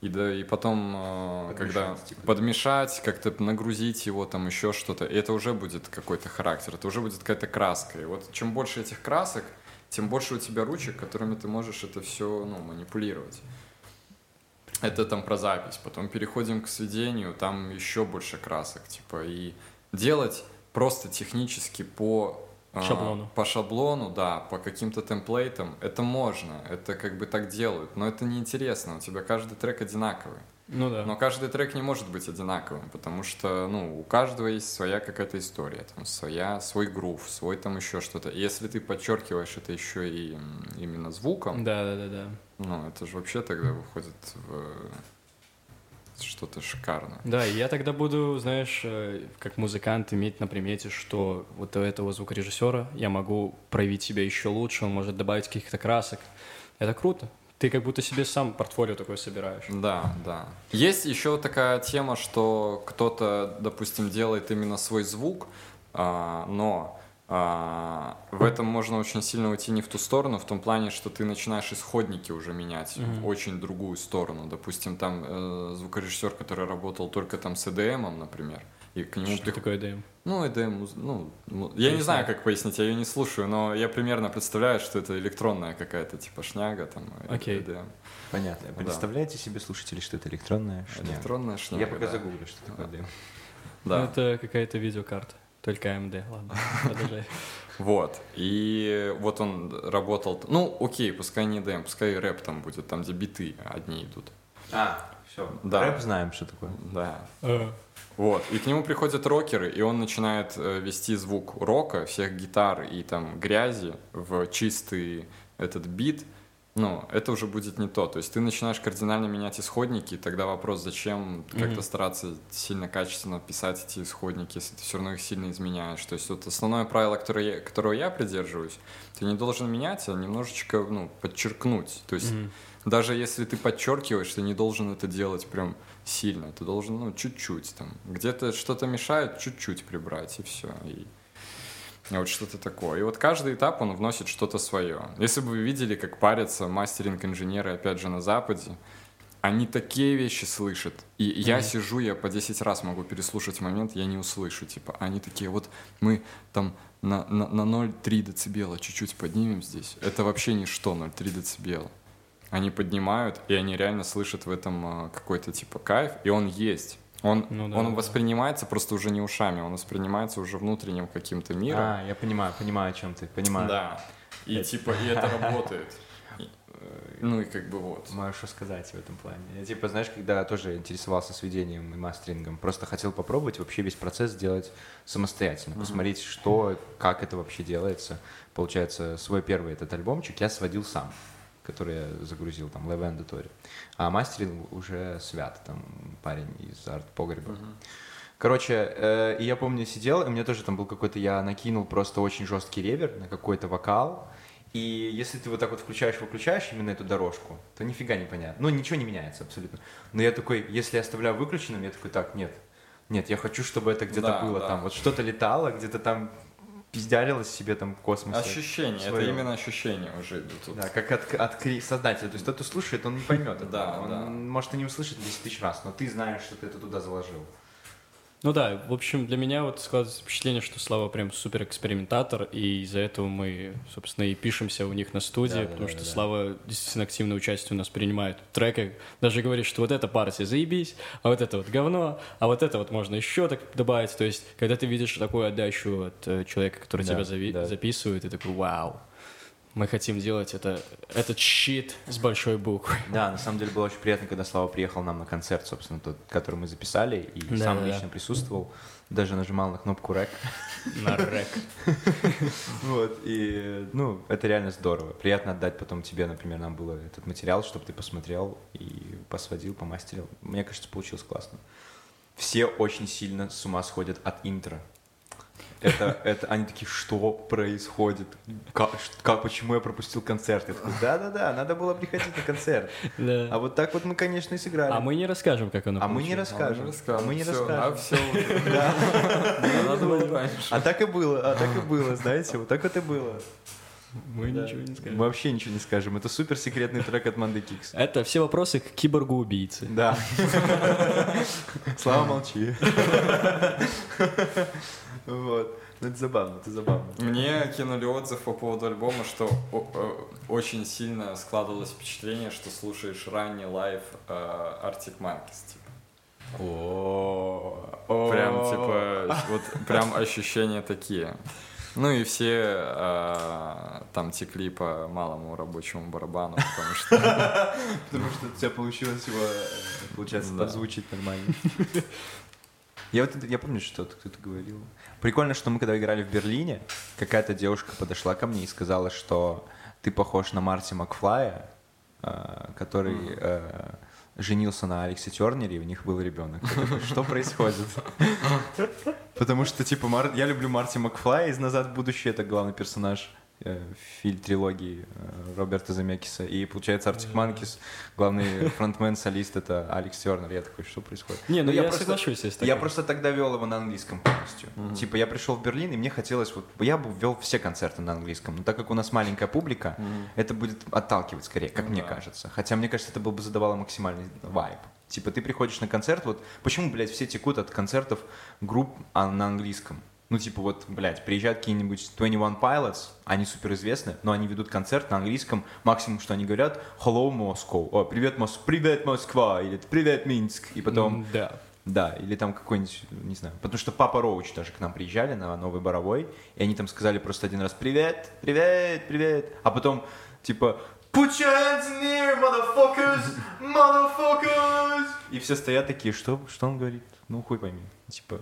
[SPEAKER 3] И, да, и потом, э,
[SPEAKER 1] Подмешать,
[SPEAKER 3] когда
[SPEAKER 1] типа.
[SPEAKER 3] подмешать, как-то нагрузить его, там еще что-то, и это уже будет какой-то характер, это уже будет какая-то краска. И вот чем больше этих красок, тем больше у тебя ручек, которыми ты можешь это все ну, манипулировать. Это там про запись. Потом переходим к сведению, там еще больше красок, типа, и делать просто технически по а,
[SPEAKER 2] Шаблону.
[SPEAKER 3] По шаблону, да, по каким-то темплейтам. Это можно, это как бы так делают, но это неинтересно. У тебя каждый трек одинаковый.
[SPEAKER 2] Ну да.
[SPEAKER 3] Но каждый трек не может быть одинаковым, потому что, ну, у каждого есть своя какая-то история, там, своя, свой грув, свой там еще что-то. И если ты подчеркиваешь это еще и именно звуком,
[SPEAKER 2] Да, да, да, да.
[SPEAKER 3] ну, это же вообще тогда выходит в что-то шикарное.
[SPEAKER 2] Да, и я тогда буду, знаешь, э, как музыкант иметь на примете, что вот у этого звукорежиссера я могу проявить себя еще лучше, он может добавить каких-то красок. Это круто. Ты как будто себе сам портфолио такое собираешь.
[SPEAKER 3] Да, да. Есть еще такая тема, что кто-то, допустим, делает именно свой звук, а, но а, в этом можно очень сильно уйти не в ту сторону, в том плане, что ты начинаешь исходники уже менять в очень другую сторону. Допустим, там э, звукорежиссер, который работал только там с EDM, например, и к нему
[SPEAKER 2] Что
[SPEAKER 3] прих-
[SPEAKER 2] такое DM?
[SPEAKER 3] Ну, EDM, муз- ну, му- я не знаю, как пояснить, я ее не слушаю, но я примерно представляю, что это электронная какая-то типа шняга, там, э,
[SPEAKER 2] Окей.
[SPEAKER 3] EDM.
[SPEAKER 1] Понятно.
[SPEAKER 3] Да.
[SPEAKER 1] Представляете себе, слушатели, что это электронная шняга?
[SPEAKER 3] Электронная шняга,
[SPEAKER 1] Я пока
[SPEAKER 3] да.
[SPEAKER 1] загуглю, что такое дым.
[SPEAKER 3] Да.
[SPEAKER 2] Ну, это какая-то видеокарта. Только AMD, ладно, продолжай.
[SPEAKER 3] Вот. И вот он работал... Ну, окей, пускай не ДМ, пускай рэп там будет, там, где биты одни идут.
[SPEAKER 1] А, все.
[SPEAKER 3] Да.
[SPEAKER 1] Рэп знаем, что такое.
[SPEAKER 3] Да.
[SPEAKER 2] Э,
[SPEAKER 3] Вот. И к нему приходят рокеры, и он начинает э, вести звук рока, всех гитар и там грязи в чистый этот бит. Ну, это уже будет не то. То есть ты начинаешь кардинально менять исходники, и тогда вопрос, зачем как-то
[SPEAKER 2] Мгм.
[SPEAKER 3] стараться сильно качественно писать эти исходники, если ты все равно их сильно изменяешь. То есть вот основное правило, которое я, которого я придерживаюсь, ты не должен менять, а немножечко ну, подчеркнуть. То есть
[SPEAKER 2] мгм.
[SPEAKER 3] даже если ты подчеркиваешь, ты не должен это делать прям сильно. Ты должен, ну, чуть-чуть там. Где-то что-то мешает, чуть-чуть прибрать, и все. И вот что-то такое. И вот каждый этап, он вносит что-то свое. Если бы вы видели, как парятся мастеринг-инженеры, опять же, на Западе, они такие вещи слышат. И я
[SPEAKER 2] Мгм.
[SPEAKER 3] сижу, я по 10 раз могу переслушать момент, я не услышу. Типа, они такие, вот мы там на, на, на 0,3 децибела чуть-чуть поднимем здесь. Это вообще ничто, 0,3 децибела. Они поднимают, и они реально слышат в этом а, какой-то типа кайф, и он есть. Он,
[SPEAKER 2] Ну да,
[SPEAKER 3] он
[SPEAKER 2] да.
[SPEAKER 3] воспринимается просто уже не ушами, он воспринимается уже внутренним каким-то миром.
[SPEAKER 1] А, я понимаю, понимаю, о чем ты, понимаю.
[SPEAKER 3] Да. И типа, и это работает. Э, Ну и как бы вот.
[SPEAKER 1] Можешь что сказать в этом плане. Я типа, знаешь, когда тоже интересовался сведением и мастерингом, просто хотел попробовать вообще весь процесс сделать самостоятельно, посмотреть, что, как это вообще делается. Получается, свой первый этот альбомчик я сводил сам, который я загрузил там Live Auditory. А мастеринг уже свят, там парень из арт-погреба. Короче, э, и я помню, сидел, и у меня тоже там был какой-то, я накинул просто очень жесткий ревер на какой-то вокал, и если ты вот так вот включаешь-выключаешь именно эту дорожку, то нифига не понятно. Ну, ничего не меняется абсолютно. Но я такой, если я оставляю выключенным, я такой, так, нет, нет, я хочу, чтобы это где-то
[SPEAKER 3] Да,
[SPEAKER 1] было
[SPEAKER 3] да.
[SPEAKER 1] там. Вот что-то летало, где-то там пиздярилось себе там в космосе.
[SPEAKER 3] Ощущения, это
[SPEAKER 1] своё.
[SPEAKER 3] именно ощущения уже идут.
[SPEAKER 1] Да, как от, от создателя. То есть тот, кто слушает, он не поймет это.
[SPEAKER 3] Да,
[SPEAKER 1] он,
[SPEAKER 3] да.
[SPEAKER 1] может, и не услышит 10 тысяч раз, но ты знаешь, что ты это туда заложил.
[SPEAKER 2] Ну да, в общем, для меня вот складывается впечатление, что Слава прям супер экспериментатор, и из-за этого мы, собственно, и пишемся у них на студии,
[SPEAKER 1] Да,
[SPEAKER 2] потому
[SPEAKER 1] да,
[SPEAKER 2] что
[SPEAKER 1] да.
[SPEAKER 2] Слава действительно активное участие у нас принимает в треках, даже говорит, что вот эта партия заебись, а вот это вот говно, а вот это вот можно еще так добавить, то есть, когда ты видишь такую отдачу от э, человека, который
[SPEAKER 1] Да,
[SPEAKER 2] тебя зави-
[SPEAKER 1] да.
[SPEAKER 2] записывает, ты такой, вау, мы хотим делать это, этот щит с большой буквы.
[SPEAKER 1] Да, на самом деле было очень приятно, когда Слава приехал нам на концерт, собственно, тот, который мы записали, и
[SPEAKER 2] Да,
[SPEAKER 1] сам
[SPEAKER 2] да, да.
[SPEAKER 1] лично присутствовал, даже нажимал на кнопку рек.
[SPEAKER 2] На рэк.
[SPEAKER 1] Вот, и, ну, это реально здорово. Приятно отдать потом тебе, например, нам было этот материал, чтобы ты посмотрел и посводил, помастерил. Мне кажется, получилось классно. Все очень сильно с ума сходят от интро. Это, это, они такие, что происходит? Как, как, почему я пропустил концерт? Я такой, да-да-да, надо было приходить на концерт. А
[SPEAKER 2] Да.
[SPEAKER 1] вот так вот мы, конечно, и сыграли.
[SPEAKER 2] А мы не расскажем, как оно
[SPEAKER 1] А мы не
[SPEAKER 2] получилось.
[SPEAKER 1] расскажем. А мы не расскажем.
[SPEAKER 3] А все. Надо было раньше.
[SPEAKER 1] А так и было, а так и было, знаете, вот так вот и было.
[SPEAKER 2] Мы
[SPEAKER 1] Да.
[SPEAKER 2] ничего не скажем.
[SPEAKER 1] Вообще ничего не скажем. Это супер секретный трек от Манды Кикс.
[SPEAKER 2] Это все вопросы к киборгу-убийце.
[SPEAKER 1] Да. Слава, молчи. Вот. Ну, это забавно, это забавно.
[SPEAKER 3] Мне кинули отзыв по поводу альбома, что о- о- очень сильно складывалось впечатление, что слушаешь ранний live э, Arctic Monkeys. Типа. Прям, типа, вот прям ощущения такие. Ну и все э, там текли по малому рабочему барабану, потому что...
[SPEAKER 1] Потому что у тебя получилось его, э, получается,
[SPEAKER 3] Да.
[SPEAKER 1] подзвучить нормально. Я вот я помню, что кто-то говорил. Прикольно, что мы когда играли в Берлине, какая-то девушка подошла ко мне и сказала, что ты похож на Марти Макфлая, э, который э, женился на Алексе Тернере, и у них был ребенок. Что происходит? Потому что, типа, я люблю Марти Макфлая из «Назад в будущее», это главный персонаж фильм трилогии э, Роберта Замекиса. И, получается, Артик Манкис, главный фронтмен, солист, это Алекс Тернер. Я такой, что происходит?
[SPEAKER 2] Не, ну я,
[SPEAKER 1] просто-
[SPEAKER 2] соглашусь, если
[SPEAKER 1] Я просто тогда вел его на английском полностью. Типа, я пришел в Берлин, и мне хотелось, вот, я бы вел все концерты на английском, но так как у нас маленькая публика, это будет отталкивать скорее, как
[SPEAKER 3] Ну
[SPEAKER 1] мне
[SPEAKER 3] да.
[SPEAKER 1] кажется. Хотя, мне кажется, это бы задавало максимальный вайб. Типа, ты приходишь на концерт, вот, почему, блядь, все текут от концертов групп а, на английском? Ну, типа, вот, блядь, приезжают какие-нибудь 21 Pilots, они суперизвестны, но они ведут концерт на английском, максимум, что они говорят, hello, Moscow, о, привет, Мос... привет, Москва, или привет, Минск, и потом,
[SPEAKER 2] Да.
[SPEAKER 1] да, или там какой-нибудь, не знаю, потому что Папа Роуч даже к нам приезжали на Новый Боровой, и они там сказали просто один раз «Привет, привет, привет», а потом типа «Put your hands in the air, motherfuckers, motherfuckers!» И все стоят такие, что, что он говорит? Ну, хуй пойми. Типа,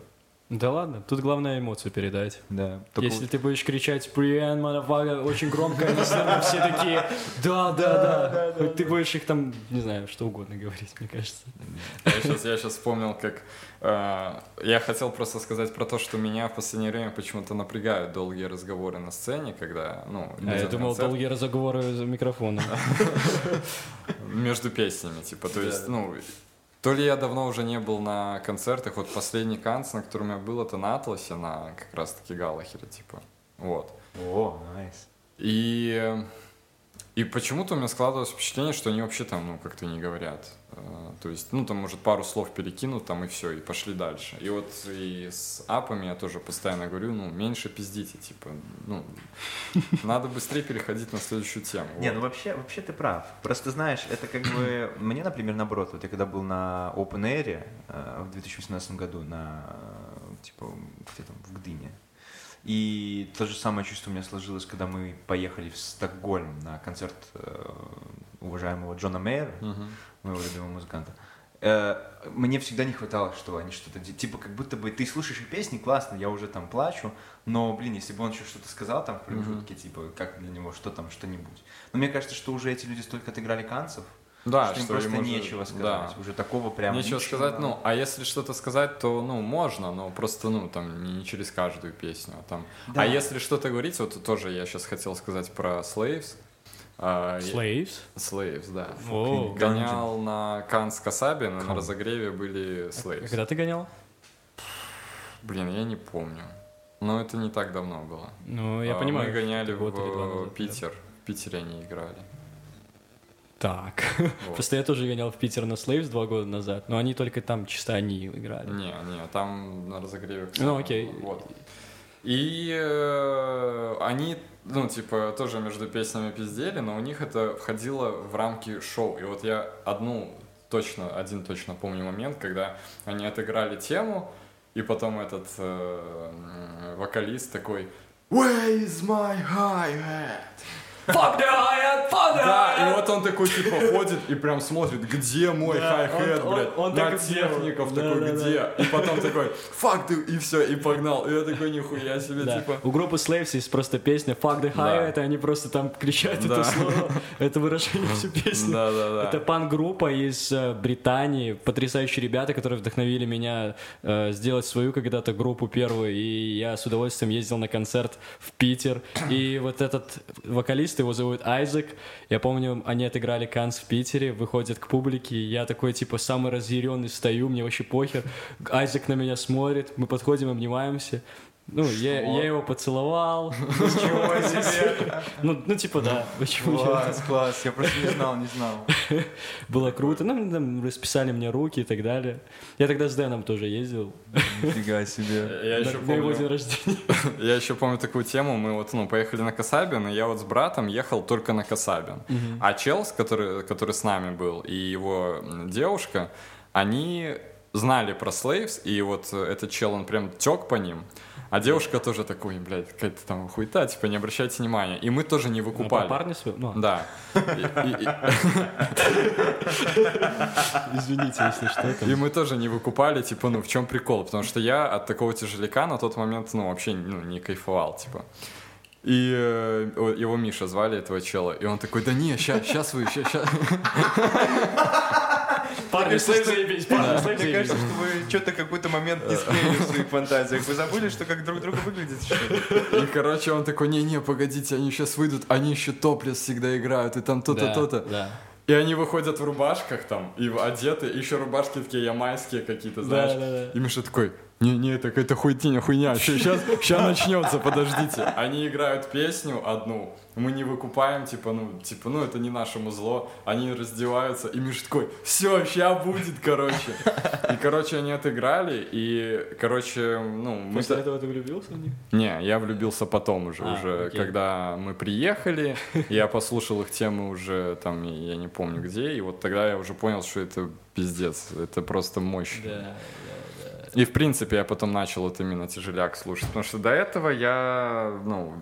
[SPEAKER 2] Да ладно, тут главное эмоцию передать.
[SPEAKER 1] да. Только
[SPEAKER 2] Если ты будешь кричать «Привет, motherfucker», очень громко, они все такие «Да, да, да». Хоть Ты будешь их там, не знаю, что угодно говорить, мне кажется.
[SPEAKER 3] Я сейчас, вспомнил, как... э, я хотел просто сказать про то, что меня в последнее время почему-то напрягают долгие разговоры на сцене, когда, ну,
[SPEAKER 2] А я думал, долгие разговоры за микрофоном.
[SPEAKER 3] между песнями, типа, то есть, ну, то ли я давно уже не был на концертах, вот последний канц, на котором я был, это на Атласе, на как раз-таки Галлахере, типа, вот.
[SPEAKER 1] О, найс.
[SPEAKER 3] И, э, и почему-то у меня складывалось впечатление, что они вообще там, ну, как-то не говорят. Э, То есть, ну, там, может, пару слов перекинут, там, и все, и пошли дальше. И вот и с апами я тоже постоянно говорю, ну, меньше пиздите, типа, ну, надо быстрее переходить на следующую тему.
[SPEAKER 1] Не, ну вообще, вообще ты прав. Просто знаешь, это как бы... Мне, например, наоборот, вот я когда был на Open Air э, в 2018 году, на, э, типа, где там, в Гдыне, и то же самое чувство у меня сложилось, когда мы поехали в Стокгольм на концерт э, уважаемого Джона Мейера,
[SPEAKER 3] Мгм.
[SPEAKER 1] моего любимого музыканта. Э, Мне всегда не хватало, что они что-то... Типа, как будто бы ты слушаешь песни, классно, я уже там плачу, но, блин, если бы он еще что-то сказал там в промежутке, типа, как для него, что там, что-нибудь. Но мне кажется, что уже эти люди столько отыграли канцев,
[SPEAKER 3] Да,
[SPEAKER 1] что им
[SPEAKER 3] что
[SPEAKER 1] просто
[SPEAKER 3] им уже-
[SPEAKER 1] нечего сказать.
[SPEAKER 3] да.
[SPEAKER 1] Уже такого прям...
[SPEAKER 3] Нечего
[SPEAKER 1] ничего.
[SPEAKER 3] сказать, ну, а если что-то сказать, то, ну, можно, но просто, ну, там, не, не через каждую песню, а там...
[SPEAKER 1] Да.
[SPEAKER 3] А если что-то говорить, вот тоже я сейчас хотел сказать про Slaves. А,
[SPEAKER 2] Slaves?
[SPEAKER 3] Slaves, да.
[SPEAKER 2] О,
[SPEAKER 3] Гонял на Канс Касаби, но на разогреве были Slaves.
[SPEAKER 2] Когда ты гонял?
[SPEAKER 3] Блин, я не помню. Но это не так давно было.
[SPEAKER 2] Ну, я
[SPEAKER 3] А,
[SPEAKER 2] понимаю.
[SPEAKER 3] Мы гоняли в Питер. В Питере они играли.
[SPEAKER 2] Так. Просто я тоже гонял в Питер на Slaves два года назад, но они только там чисто они играли.
[SPEAKER 3] Не, не, там на разогреве.
[SPEAKER 2] Ну, окей.
[SPEAKER 3] Вот. И э, они, ну, типа, тоже между песнями пиздели, но у них это входило в рамки шоу. И вот я одну точно, один точно помню момент, когда они отыграли тему, и потом этот э, вокалист такой Where is my hi-hat?
[SPEAKER 2] Fuck the hi-hat, fuck the
[SPEAKER 3] Да, и вот он такой, типа, ходит и прям смотрит, где мой
[SPEAKER 2] Да,
[SPEAKER 3] хай-хет, блядь,
[SPEAKER 2] он- он
[SPEAKER 3] на
[SPEAKER 2] так
[SPEAKER 3] техников
[SPEAKER 2] Да,
[SPEAKER 3] такой,
[SPEAKER 2] да,
[SPEAKER 3] где? И потом такой, фак ты, и все, и погнал. И я такой, нихуя себе,
[SPEAKER 2] Да.
[SPEAKER 3] типа.
[SPEAKER 2] У группы Slaves есть просто песня Fuck the
[SPEAKER 3] Да.
[SPEAKER 2] hi-hat, и они просто там кричат
[SPEAKER 3] Да.
[SPEAKER 2] это слово, это выражение всю песню.
[SPEAKER 3] Да, да, да.
[SPEAKER 2] Это пан-группа из э, Британии, потрясающие ребята, которые вдохновили меня э, сделать свою когда-то группу первую, и я с удовольствием ездил на концерт в Питер, и вот этот вокалист, его зовут Айзек, я помню, они отыграли Канс в Питере, выходят к публике, и я такой, типа, самый разъяренный стою, мне вообще похер, Айзек на меня смотрит, мы подходим, обнимаемся, ну, я, я его поцеловал.
[SPEAKER 1] Ничего себе!
[SPEAKER 2] Ну, ну типа, да, почему?
[SPEAKER 1] Класс, класс, я просто не знал, не знал.
[SPEAKER 2] Было круто. Ну, там расписали мне руки и так далее. Я тогда с Дэном тоже ездил.
[SPEAKER 1] Нифига себе.
[SPEAKER 3] Я
[SPEAKER 2] на,
[SPEAKER 3] еще
[SPEAKER 2] на его день
[SPEAKER 3] помню,
[SPEAKER 2] рождения.
[SPEAKER 3] я еще помню такую тему, мы вот, ну, поехали на Касабин, и я вот с братом ехал только на Касабин. А Челс, который, который с нами был, и его девушка, они знали про Slaves, и вот э, этот чел, он прям тек по ним. А девушка тоже такой, блядь, какая-то там хуета, типа, не обращайте внимания. И мы тоже не выкупали.
[SPEAKER 2] про парня свой? Ну,
[SPEAKER 3] Да.
[SPEAKER 2] Извините, если что.
[SPEAKER 3] И мы тоже не выкупали, типа, ну, в чем прикол? Потому что я от такого тяжеляка на тот момент, ну, вообще, ну, не кайфовал, типа. И э, его Миша звали, этого чела, и он такой, да не, ща, сейчас вы, ща, ща».
[SPEAKER 2] Парни, слышь, заебись, парни, слышь,
[SPEAKER 1] Мне кажется, что вы что-то какой-то момент не склеили в своих фантазиях. Вы забыли, что как друг друга выглядит? что ли?
[SPEAKER 3] И, короче, он такой, не-не, погодите, они сейчас выйдут, они еще топлес всегда играют, и там то-то, то-то. И они выходят в рубашках там, и одеты, и еще рубашки такие ямайские какие-то, знаешь. И Миша такой, не-не, это какая-то хуйня, хуйня, сейчас, сейчас начнется, подождите. Они играют песню одну, мы не выкупаем, типа, ну, типа, ну, это не нашему зло. Они раздеваются, и Миша такой, все, ща будет, короче. И, короче, они отыграли, и, короче, ну, мы...
[SPEAKER 2] После этого ты влюбился в них?
[SPEAKER 3] Не, я влюбился потом уже,
[SPEAKER 2] А,
[SPEAKER 3] уже
[SPEAKER 2] окей.
[SPEAKER 3] когда мы приехали, я послушал их темы уже там, я не помню где, и вот тогда я уже понял, что это пиздец, это просто мощь.
[SPEAKER 2] Да.
[SPEAKER 3] И в принципе я потом начал вот именно тяжеляк слушать, потому что до этого я, ну,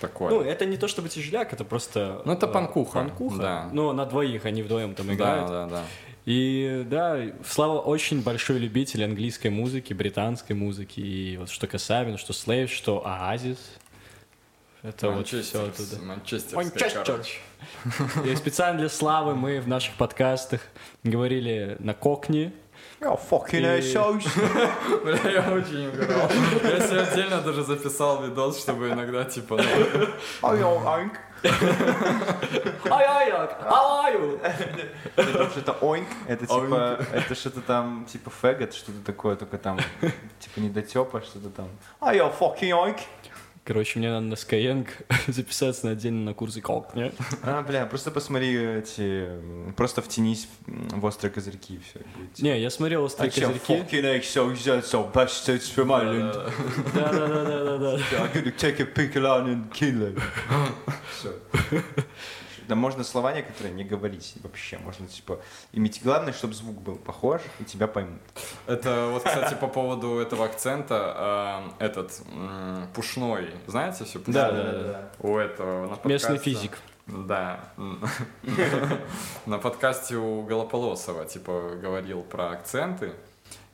[SPEAKER 3] такое.
[SPEAKER 2] Ну, это не то чтобы тяжеляк, это просто...
[SPEAKER 3] Ну, это
[SPEAKER 2] э,
[SPEAKER 3] панкуха,
[SPEAKER 2] Панкуха.
[SPEAKER 3] да.
[SPEAKER 2] Но на двоих, они вдвоем там
[SPEAKER 3] да,
[SPEAKER 2] играют.
[SPEAKER 3] да, да.
[SPEAKER 2] И да, Слава очень большой любитель английской музыки, британской музыки. И вот что Касабин, что Слейв, что Оазис. Это вот все
[SPEAKER 3] Манчестер-
[SPEAKER 2] оттуда. Манчестер.
[SPEAKER 3] короче.
[SPEAKER 2] И специально для Славы мы в наших подкастах говорили на кокне.
[SPEAKER 1] Oh, fucking
[SPEAKER 2] И-
[SPEAKER 1] assholes.
[SPEAKER 3] Бля, я очень угорал. Я себе отдельно даже записал видос, чтобы иногда, типа, ну,
[SPEAKER 1] oink.
[SPEAKER 2] Ай-ай-ай, алаю!
[SPEAKER 1] Потому что это oink, это типа, это что-то там, типа фэгот, что-то такое, только там, типа недотепа, что-то там. Yo, fucking oink.
[SPEAKER 2] Короче, мне надо на Skyeng записаться на отдельно на курсы кокне.
[SPEAKER 1] А, бля, просто посмотри эти, просто втянись в острые козырьки и все.
[SPEAKER 2] Не, я смотрел «Острые козырьки».
[SPEAKER 1] from Ireland.
[SPEAKER 2] Да-да-да-да-да.
[SPEAKER 1] I'm gonna take a pickle on and kill him. Всё. Да можно слова некоторые не говорить вообще. Можно, типа, иметь... Главное, чтобы звук был похож, и тебя поймут.
[SPEAKER 3] Это вот, кстати, по поводу этого акцента, э, этот пушной, знаете все?
[SPEAKER 2] Да, да, да.
[SPEAKER 3] У этого на
[SPEAKER 2] Местный физик.
[SPEAKER 3] Да. На подкасте у Голополосова, типа, говорил про акценты.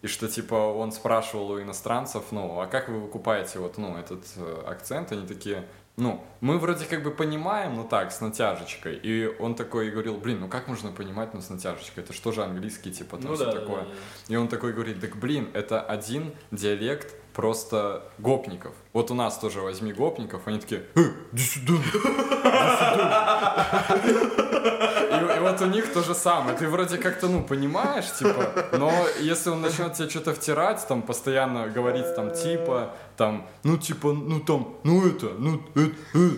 [SPEAKER 3] И что, типа, он спрашивал у иностранцев, ну, а как вы выкупаете вот, ну, этот э, акцент? Они такие, ну, мы вроде как бы понимаем, ну так, с натяжечкой. И он такой говорил, блин, ну как можно понимать, ну, с натяжечкой? Это что же английский, типа, там
[SPEAKER 2] Ну
[SPEAKER 3] все
[SPEAKER 2] да, да,
[SPEAKER 3] такое.
[SPEAKER 2] да,
[SPEAKER 3] И он такой говорит, так блин, это один диалект просто гопников. Вот у нас тоже возьми гопников, они такие, э, иди сюда, и, и вот у них то же самое. Ты вроде как-то, ну, понимаешь, типа, но если он начнет тебе что-то втирать, там, постоянно говорить, там, типа, там, ну, типа, ну, там, ну, это, ну, это, э.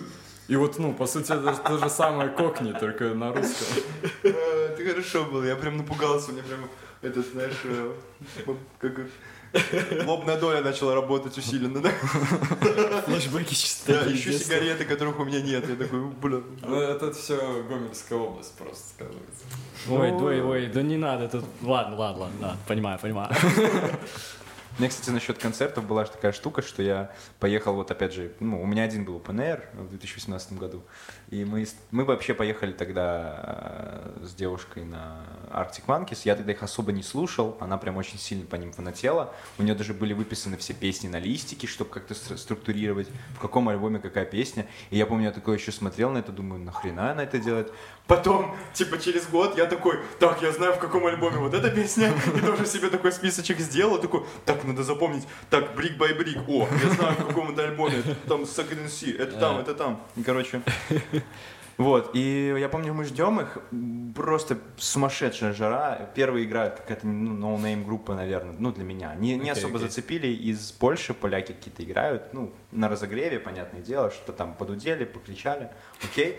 [SPEAKER 3] И вот, ну, по сути, это то же самое кокни, только на русском.
[SPEAKER 1] Это хорошо было, я прям напугался, мне прям, это, знаешь, э, как лобная доля начала работать усиленно, да?
[SPEAKER 2] Флэшбэки чисто.
[SPEAKER 1] Да, ищу сигареты, которых у меня нет. Я такой, бля.
[SPEAKER 3] Ну, это все Гомельская область просто сказывается.
[SPEAKER 2] Ой, ой, ой, да не надо тут. Ладно, ладно, ладно, понимаю, понимаю.
[SPEAKER 1] Меня, кстати, насчет концертов была же такая штука, что я поехал, вот опять же, ну, у меня один был Air в 2018 году, и мы, мы вообще поехали тогда э, с девушкой на Arctic Monkeys, я тогда их особо не слушал, она прям очень сильно по ним фанатела, у нее даже были выписаны все песни на листике, чтобы как-то стр- структурировать, в каком альбоме какая песня, и я помню, я такой еще смотрел на это, думаю, нахрена она это делает, Потом, типа, через год я такой, так, я знаю, в каком альбоме вот эта песня, и тоже себе такой списочек сделал, такой, так, надо запомнить, так, брик by брик, о, я знаю, в каком это альбоме, там, Second Sea, это там, это там, и, короче, вот, и я помню, мы ждем их, просто сумасшедшая жара, первая играет какая-то, ну, no-name группа, наверное, ну, для меня, не, не
[SPEAKER 2] Окей,
[SPEAKER 1] особо
[SPEAKER 2] окей.
[SPEAKER 1] зацепили, из Польши поляки какие-то играют, ну, на разогреве, понятное дело, что там подудели, покричали, окей,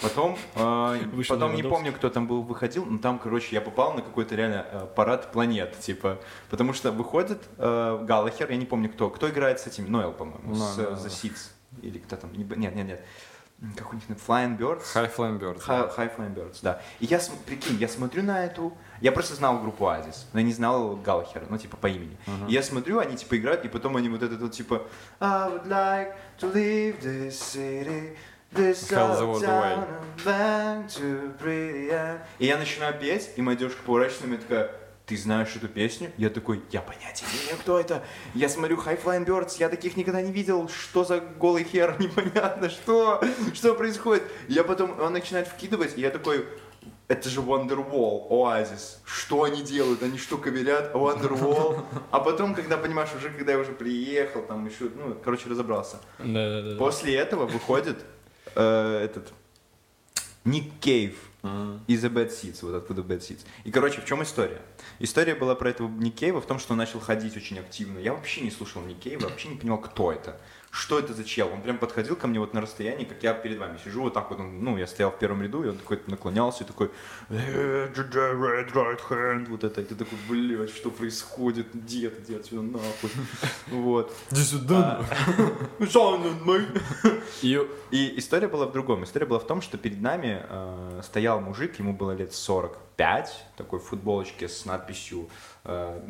[SPEAKER 1] Потом, э,
[SPEAKER 2] Вышел
[SPEAKER 1] потом не помню, кто там был, выходил, но там, короче, я попал на какой-то реально э, парад планет, типа, потому что выходит э, Галлахер, я не помню кто, кто играет с этим, Ноэл, по-моему,
[SPEAKER 3] Да,
[SPEAKER 1] с
[SPEAKER 3] да,
[SPEAKER 1] э,
[SPEAKER 3] да.
[SPEAKER 1] The Seeds, или кто там, не нет, нет, нет, как у них, Flying Birds,
[SPEAKER 3] High Flame Birds.
[SPEAKER 1] High, High Flying Birds, да. И я, прикинь, я смотрю на эту, я просто знал группу Азис, но я не знал Галлахера, ну, типа, по имени. И я смотрю, они, типа, играют, и потом они вот этот вот, типа, I would like to leave this city, this and back to pretty end». И я начинаю петь, и моя девушка поворачивается на меня такая, ты знаешь эту песню? Я такой, я понятия не имею, кто это. Я смотрю High Flying Birds, я таких никогда не видел. Что за голый хер, непонятно, что? Что происходит? Я потом, он начинает вкидывать, и я такой, это же Wonderwall, Oasis. Что они делают? Они что, коверят Wonderwall? А потом, когда понимаешь, уже когда я уже приехал, там еще, ну, короче, разобрался.
[SPEAKER 2] Да-да-да.
[SPEAKER 1] После этого выходит э, этот Ник Кейв из The Bad Seeds, вот откуда Bad Seeds. И, короче, в чем история? История была про этого Ник Кейва в том, что он начал ходить очень активно. Я вообще не слушал Ник Кейва, вообще не понимал, кто это. Что это за чел? Он прям подходил ко мне вот на расстоянии, как я перед вами сижу, вот так вот, он, ну, я стоял в первом ряду, и он такой наклонялся, и такой, «Э, red right hand, вот это, и ты такой, блядь, что происходит, дед, иди отсюда нахуй, вот.
[SPEAKER 2] И
[SPEAKER 1] И история была в другом. История была в том, что перед нами э, стоял мужик, ему было лет 45, такой в футболочке с надписью э,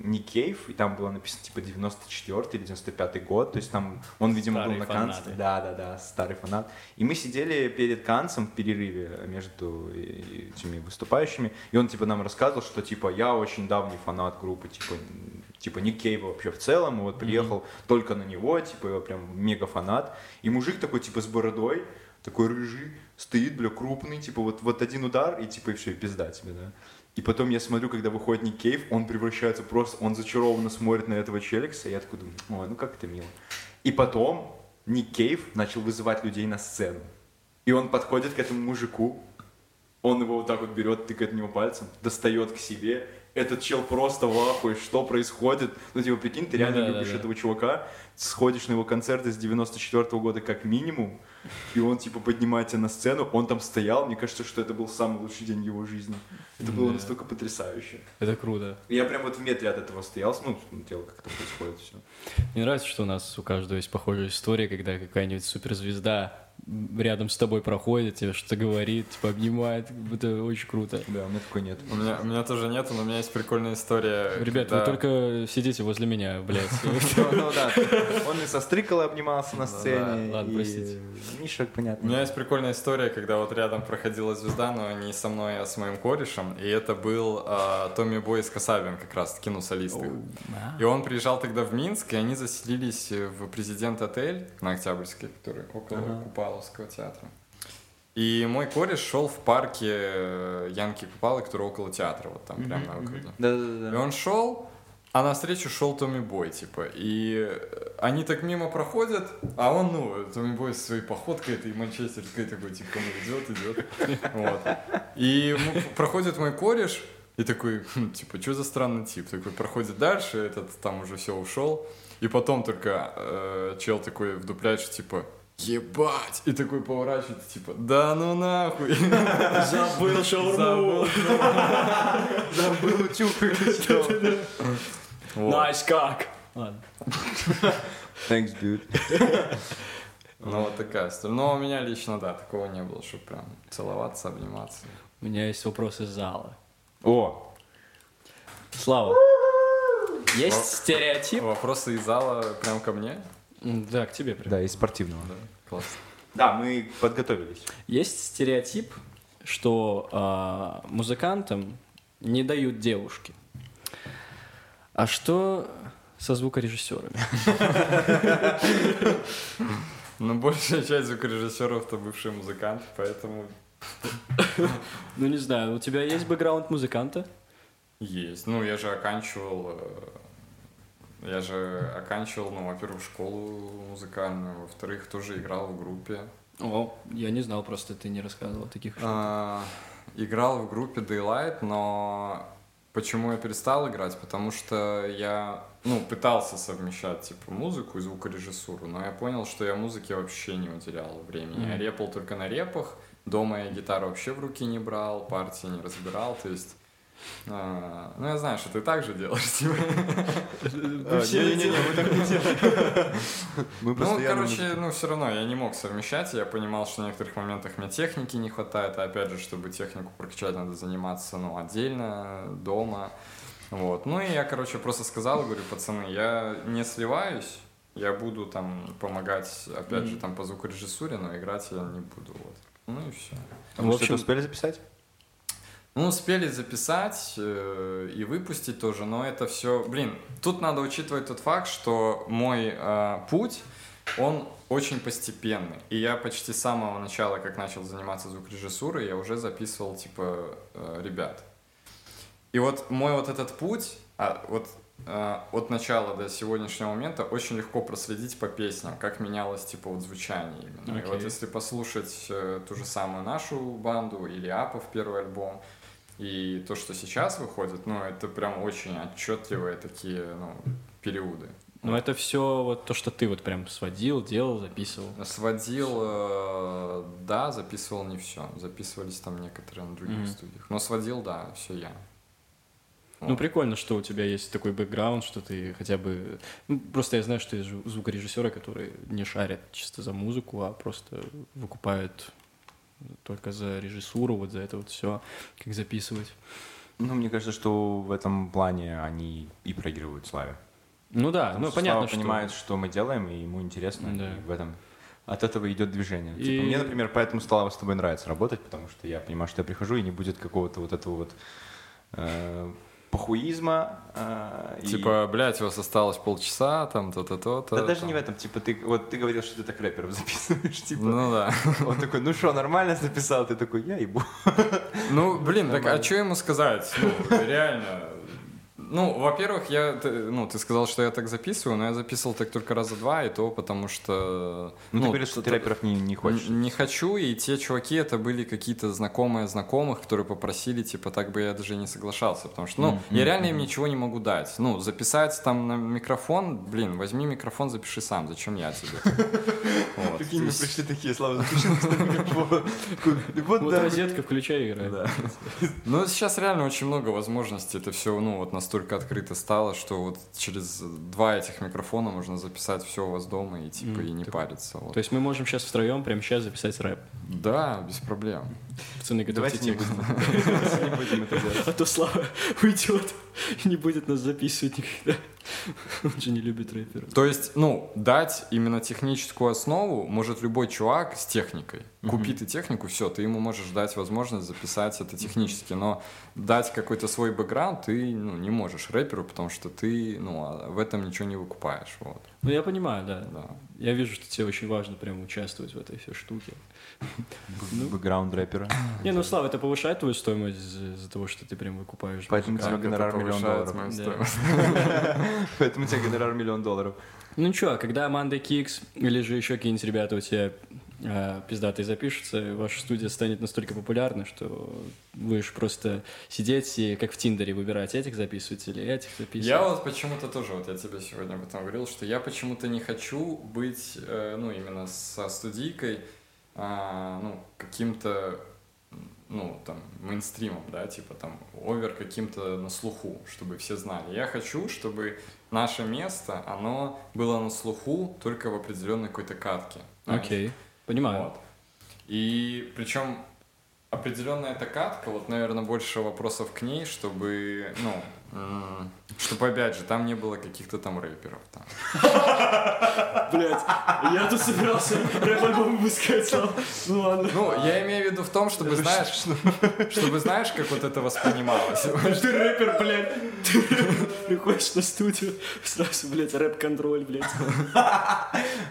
[SPEAKER 1] Ник Кейв, и там было написано типа 94 или 95 год, то есть там он, видимо, был
[SPEAKER 2] Старые
[SPEAKER 1] на Канце. Да, да, да, старый фанат. И мы сидели перед Канцем в перерыве между этими выступающими, и он типа нам рассказывал, что типа я очень давний фанат группы, типа типа Ник Кейва вообще в целом, и вот приехал только на него, типа я прям мега фанат. И мужик такой типа с бородой, такой рыжий, стоит, бля, крупный, типа вот, вот один удар, и типа и все, и пизда тебе, да. И потом я смотрю, когда выходит Ник Кейв, он превращается просто, он зачарованно смотрит на этого челикса, и я такой думаю, ой, ну как это мило. И потом Ник Кейв начал вызывать людей на сцену. И он подходит к этому мужику, он его вот так вот берет, тыкает в него пальцем, достает к себе. Этот чел просто в ахуе, что происходит? Ну, типа, прикинь, ты реально
[SPEAKER 2] да, да,
[SPEAKER 1] любишь
[SPEAKER 2] да.
[SPEAKER 1] этого чувака, сходишь на его концерты с 94 года как минимум, и он, типа, поднимает тебя на сцену, он там стоял, мне кажется, что это был самый лучший день его жизни. Это было
[SPEAKER 2] Да.
[SPEAKER 1] настолько потрясающе.
[SPEAKER 2] это круто.
[SPEAKER 1] Я прям вот в метре от этого стоял, ну, смотрел, как это происходит все.
[SPEAKER 2] Мне нравится, что у нас у каждого есть похожая история, когда какая-нибудь суперзвезда рядом с тобой проходит, тебе что-то говорит, типа обнимает. Это очень круто.
[SPEAKER 1] Да, у меня такой нет.
[SPEAKER 3] У меня, у меня тоже нету, но у меня есть прикольная история.
[SPEAKER 2] Ребят,
[SPEAKER 3] когда-
[SPEAKER 2] вы только сидите возле меня, блядь.
[SPEAKER 1] Ну, ну да, он и со Стриколой обнимался на
[SPEAKER 3] Ну
[SPEAKER 1] сцене.
[SPEAKER 2] ладно, простите.
[SPEAKER 1] Миша,
[SPEAKER 3] У
[SPEAKER 1] понятно.
[SPEAKER 3] меня есть прикольная история, когда вот рядом проходила звезда, но не со мной, а с моим корешем. И это был а, Томми Бой из Касабин, как раз таки, ну, солист. И он приезжал тогда в Минск, и они заселились в президент отель на Октябрьской, который около
[SPEAKER 1] Ага.
[SPEAKER 3] Купаловского театра. И мой кореш шел в парке э, Янки Купалы, который около театра, вот там, прямо на выходе. И
[SPEAKER 1] Да-да-да.
[SPEAKER 3] он шел, а навстречу шел Томми Бой, типа. И э, они так мимо проходят, а он, ну, Томми Бой со своей походкой этой манчестерской такой, типа, ну, идет, идет. Вот. И проходит мой кореш, и такой, хм, типа, что за странный тип? Такой проходит дальше, этот там уже все ушел. И потом только э, чел такой вдупляет, что, типа, ебать! И такой поворачивается, типа, да ну нахуй!
[SPEAKER 2] Забыл шаурму.
[SPEAKER 1] Забыл утюг выключил.
[SPEAKER 2] Nice как. Ладно.
[SPEAKER 1] Thanks, dude.
[SPEAKER 3] Ну, вот такая история. Но у меня лично, да, такого не было, чтобы прям целоваться, обниматься.
[SPEAKER 2] У меня есть вопрос из зала.
[SPEAKER 1] О,
[SPEAKER 2] Слава, есть стереотип?
[SPEAKER 3] Вопросы из зала прям ко мне?
[SPEAKER 2] Да, к тебе прям.
[SPEAKER 1] да, из спортивного.
[SPEAKER 3] Да, класс.
[SPEAKER 1] Да, мы подготовились.
[SPEAKER 2] Есть стереотип, что а, музыкантам не дают девушки. А что со звукорежиссерами?
[SPEAKER 3] Ну, большая часть звукорежиссеров-то бывшие музыканты, поэтому
[SPEAKER 2] Ну, не знаю, у тебя есть бэкграунд музыканта?
[SPEAKER 3] есть. Ну, я же оканчивал... Я же оканчивал, ну, во-первых, школу музыкальную, во-вторых, тоже играл в группе.
[SPEAKER 2] О, я не знал, просто ты не рассказывал таких.
[SPEAKER 3] А, Играл в группе Daylight, но почему я перестал играть? Потому что я, ну, пытался совмещать, типа, музыку и звукорежиссуру, но я понял, что я музыке вообще не уделял времени. Я
[SPEAKER 2] Мгм.
[SPEAKER 3] репал только на репах, дома я гитару вообще в руки не брал, партии не разбирал, то есть... а, ну, я знаю, что ты так же делаешь, типа.
[SPEAKER 1] Не-не-не, мы так не делаем.
[SPEAKER 3] Ну, короче, ну, все равно я не мог совмещать. Я понимал, что в некоторых моментах мне техники не хватает. А опять же, чтобы технику прокачать, надо заниматься, ну, отдельно, дома. Вот. Ну, и я, короче, просто сказал, говорю, пацаны, я не сливаюсь, я буду там помогать, опять же, там по звукорежиссуре, но играть я не буду. Вот. Ну и все.
[SPEAKER 1] А вы
[SPEAKER 2] В
[SPEAKER 1] что-то
[SPEAKER 2] общем-
[SPEAKER 1] успели записать?
[SPEAKER 3] Ну, успели записать э, и выпустить тоже, но это все... Блин, тут надо учитывать тот факт, что мой э, путь, он очень постепенный. И я почти с самого начала, как начал заниматься звукорежиссурой, я уже записывал, типа, э, ребят. И вот мой вот этот путь, а, вот э, от начала до сегодняшнего момента очень легко проследить по песням, как менялось, типа, вот звучание именно. И вот если послушать э, ту же самую нашу банду или Апов первый альбом, и то, что сейчас выходит, ну, это прям очень отчетливые такие, ну, периоды.
[SPEAKER 2] Ну, это все вот то, что ты вот прям сводил, делал, записывал.
[SPEAKER 3] Сводил, э, да, записывал не все. Записывались там некоторые на других
[SPEAKER 2] Мгм.
[SPEAKER 3] студиях. Но сводил, да, все я.
[SPEAKER 2] Ну,
[SPEAKER 3] Вот.
[SPEAKER 2] прикольно, что у тебя есть такой бэкграунд, что ты хотя бы... Ну, просто я знаю, что есть зву- звукорежиссеры, которые не шарят чисто за музыку, а просто выкупают только за режиссуру, вот за это вот все, как записывать.
[SPEAKER 1] Ну, мне кажется, что в этом плане они и проигрывают Славе.
[SPEAKER 2] Ну да,
[SPEAKER 1] Потому
[SPEAKER 2] ну
[SPEAKER 1] что
[SPEAKER 2] понятно,
[SPEAKER 1] Слава
[SPEAKER 2] что...
[SPEAKER 1] понимает, что мы делаем, и ему интересно,
[SPEAKER 2] Да.
[SPEAKER 1] и в этом от этого идет движение.
[SPEAKER 2] И-
[SPEAKER 1] Типа, мне, например, поэтому Слава с тобой нравится работать, потому что я понимаю, что я прихожу, и не будет какого-то вот этого вот э, похуизма. э, и-
[SPEAKER 3] Типа, блядь, у вас осталось полчаса, там, то-то, то-то.
[SPEAKER 1] Да даже
[SPEAKER 3] там.
[SPEAKER 1] не в этом, типа, ты вот ты говорил, что ты так рэперов записываешь, типа.
[SPEAKER 3] Ну да.
[SPEAKER 1] Он такой, ну что, нормально записал? Ты такой, я ебу.
[SPEAKER 3] Ну, блин, так а что ему сказать? Ну, реально. Ну, во-первых, я, ты, ну, ты сказал, что я так записываю, но я записывал так только раза два, и то потому что...
[SPEAKER 1] Ну, ты говоришь, что ты рэперов не, не хочешь.
[SPEAKER 3] Не хочу, и те чуваки, это были какие-то знакомые знакомых, которые попросили, типа, так бы я даже не соглашался, потому что, ну,
[SPEAKER 1] Мгм,
[SPEAKER 3] я реально им ничего не могу дать. Ну, записать там на микрофон, блин, возьми микрофон, запиши сам, зачем я тебе? То
[SPEAKER 1] мы пришли такие, Слава, запиши Вот
[SPEAKER 2] розетка, включай играй.
[SPEAKER 3] Ну, сейчас реально очень много возможностей. Это все, ну, вот настолько открыто стало, что вот через два этих микрофона можно записать все у вас дома и типа
[SPEAKER 2] Мгм.
[SPEAKER 3] и не
[SPEAKER 2] Так-
[SPEAKER 3] париться. вот.
[SPEAKER 2] То есть мы можем сейчас втроем прямо сейчас записать рэп.
[SPEAKER 3] Да, без проблем.
[SPEAKER 2] Пацаны, готовьте
[SPEAKER 1] Давайте
[SPEAKER 2] текст.
[SPEAKER 1] не будем это делать.
[SPEAKER 2] А то Слава уйдет и не будет нас записывать никогда. Он же не любит рэперов.
[SPEAKER 3] То есть, ну, дать именно техническую основу может любой чувак с техникой. Купи ты технику, все, ты ему можешь дать возможность записать это технически, но дать какой-то свой бэкграунд ты ну, не можешь рэперу, потому что ты ну, а в этом ничего не выкупаешь. Вот,
[SPEAKER 2] Ну, я понимаю, да.
[SPEAKER 3] да.
[SPEAKER 2] Я вижу, что тебе очень важно прям участвовать в этой всей штуке. Ну.
[SPEAKER 1] Бэкграунд рэпера.
[SPEAKER 2] Не, ну, Слава, это повышает твою стоимость из- из-за того, что ты прям выкупаешь.
[SPEAKER 1] Поэтому тебе гонорар миллион долларов. Поэтому у тебя гонорар миллион долларов.
[SPEAKER 2] Ну, ничего, когда Аманда Кикс или же еще какие-нибудь ребята у тебя э, пиздатые запишутся, ваша студия станет настолько популярной, что же просто сидеть и как в Тиндере выбирать, этих записывать или этих записывать.
[SPEAKER 3] Я вот почему-то тоже, вот я тебе сегодня об этом говорил, что я почему-то не хочу быть, э, ну, именно со студийкой, а, ну, каким-то, ну, там, мейнстримом, да, типа там, овер каким-то на слуху, чтобы все знали. Я хочу, чтобы наше место, оно было на слуху только в определенной какой-то катке.
[SPEAKER 2] Окей, понимаю.
[SPEAKER 3] Вот. И причем определенная эта катка, вот, наверное, больше вопросов к ней, чтобы, ну, чтобы, опять же, там не было каких-то там рэперов. Там.
[SPEAKER 2] Блять, я тут собирался рэп-альбом выпускать, ну ладно.
[SPEAKER 3] Ну, я имею в виду в том, чтобы, знаешь, чтобы, знаешь, как вот это воспринималось.
[SPEAKER 2] Ты рэпер, блядь. Ты приходишь на студию, сразу, блядь, рэп-контроль, блядь.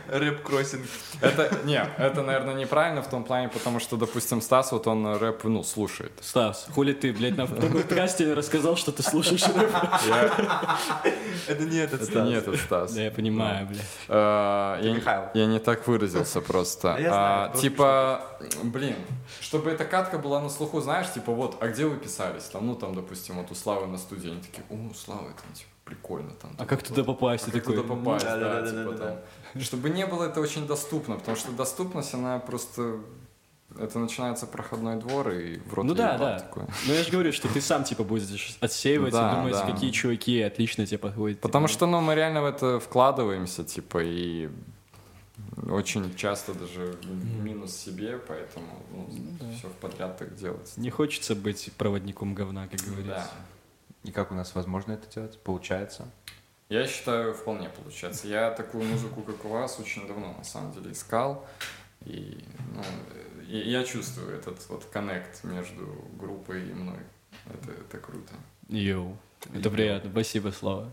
[SPEAKER 1] Рэп-кроссинг.
[SPEAKER 3] Это, не, это, наверное, неправильно в том плане, потому что, допустим, Стас, вот он рэп, ну, слушает.
[SPEAKER 2] Стас, хули ты, блядь, на подкасте рассказал, что ты слушаешь
[SPEAKER 1] Это не этот
[SPEAKER 3] это не этот Стас.
[SPEAKER 2] Да, я понимаю, блядь.
[SPEAKER 3] А, я, не так выразился просто.
[SPEAKER 1] Я знаю,
[SPEAKER 3] А, типа, блин, чтобы эта катка была на слуху, знаешь, типа вот, а где вы писались? Там, ну там, допустим, вот у Славы на студии, они такие, о, Слава, там, типа, прикольно там.
[SPEAKER 2] А как туда попасть?
[SPEAKER 3] А
[SPEAKER 2] Ты
[SPEAKER 3] как
[SPEAKER 2] такой,
[SPEAKER 3] туда попасть,
[SPEAKER 1] да,
[SPEAKER 3] типа там. Чтобы не было это очень доступно, потому что доступность, она просто... Это начинается проходной двор, и в рот
[SPEAKER 2] Ну да, да.
[SPEAKER 3] такое.
[SPEAKER 2] Ну я же говорю, что ты сам типа будешь отсеивать
[SPEAKER 3] Да,
[SPEAKER 2] и думать,
[SPEAKER 3] да.
[SPEAKER 2] какие чуваки отлично тебе подходят.
[SPEAKER 3] Потому
[SPEAKER 2] типа.
[SPEAKER 3] что, ну, мы реально в это вкладываемся, типа, и очень часто даже минус себе, поэтому ну, все в подряд так делать.
[SPEAKER 2] Не хочется быть проводником говна, как говорится.
[SPEAKER 3] Да.
[SPEAKER 1] И как у нас возможно это делать? Получается?
[SPEAKER 3] Я считаю, вполне получается. Я такую музыку, как у вас, очень давно, на самом деле, искал. И, ну, и я чувствую этот вот коннект между группой и мной. Это, это круто.
[SPEAKER 2] Йоу. Это приятно. Спасибо, Слава.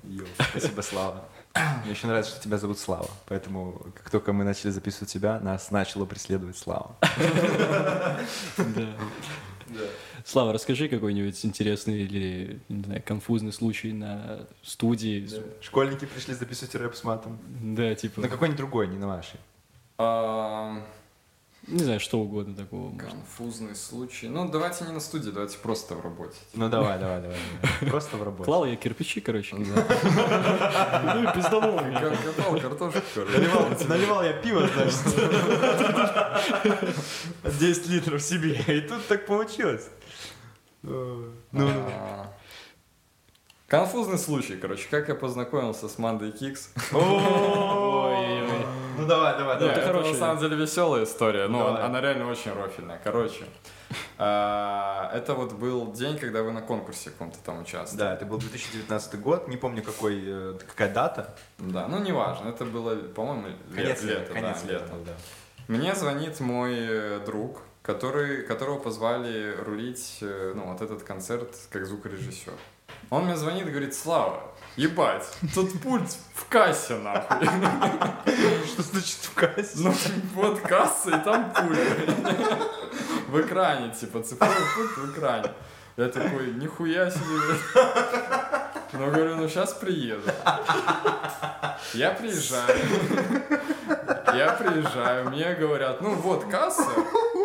[SPEAKER 1] Спасибо, Слава. Мне еще нравится, что тебя зовут Слава. Поэтому, как только мы начали записывать тебя, нас начало преследовать Слава.
[SPEAKER 2] Да. Слава, расскажи какой-нибудь интересный или, не знаю, конфузный случай на студии.
[SPEAKER 1] Школьники пришли записывать рэп с матом.
[SPEAKER 2] Да, типа,
[SPEAKER 1] На какой-нибудь другой, не на вашей.
[SPEAKER 2] Не знаю, что угодно такого. может.
[SPEAKER 3] конфузный случай. Ну, давайте не на студии, давайте просто в работе.
[SPEAKER 1] Ну давай, давай, давай. Просто в работе.
[SPEAKER 2] Клал я кирпичи, короче. Ну и пизданул
[SPEAKER 3] копал картошку, короче.
[SPEAKER 1] Наливал, я пиво, значит. 10 литров себе. И тут так получилось. Ну,
[SPEAKER 3] А, Конфузный случай, короче, как я познакомился с Мандой Кикс.
[SPEAKER 2] Ой-ой-ой.
[SPEAKER 1] Ну давай, давай,
[SPEAKER 3] Нет,
[SPEAKER 2] это
[SPEAKER 3] это
[SPEAKER 2] хорошая.
[SPEAKER 3] на самом деле веселая история, но
[SPEAKER 1] Давай.
[SPEAKER 3] она реально очень рофильная. Короче, а, это вот был день, когда вы на конкурсе каком-то там участвовали.
[SPEAKER 1] Да, это был 2019 год, не помню какой, э, какая дата.
[SPEAKER 3] Да, ну неважно, это было, по-моему, лет-
[SPEAKER 1] Конец лета,
[SPEAKER 3] лето,
[SPEAKER 1] конец лета да.
[SPEAKER 3] Мне звонит мой э, друг, который, которого позвали рулить э, ну, вот этот концерт как звукорежиссер. Он мне звонит и говорит, Слава, ебать, тут пульт в кассе, нахуй.
[SPEAKER 1] Что значит в кассе?
[SPEAKER 3] Ну, вот касса, и там пульт. В экране, типа, цифровой пульт в экране. Я такой, нихуя себе. блядь». Ну, говорю, ну сейчас приеду. Я приезжаю. Я приезжаю, мне говорят, ну вот касса,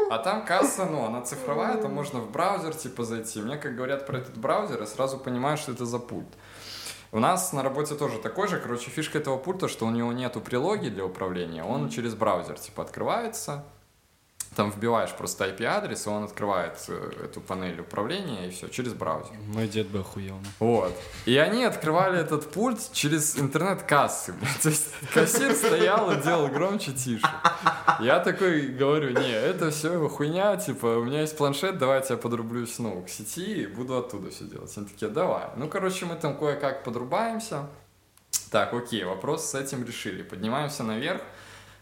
[SPEAKER 3] а там касса, ну, она цифровая, там можно в браузер, типа, зайти. Мне, как говорят про этот браузер, я сразу понимаю, что это за пульт. У нас на работе тоже такой же, короче, фишка этого пульта, что у него нету прилоги для управления, он через браузер, типа, открывается, там вбиваешь просто IP-адрес, и он открывает э, эту панель управления, и все, через браузер.
[SPEAKER 2] Мой дед бы охуел. ну.
[SPEAKER 3] Вот. И они открывали этот пульт через интернет-кассы. То есть кассир стоял и делал громче, тише. Я такой говорю, не, это все хуйня, типа, у меня есть планшет, давайте я подрублюсь, ну, к сети и буду оттуда все делать. Они такие, давай. Ну, короче, мы там кое-как подрубаемся. Так, окей, вопрос с этим решили. Поднимаемся наверх.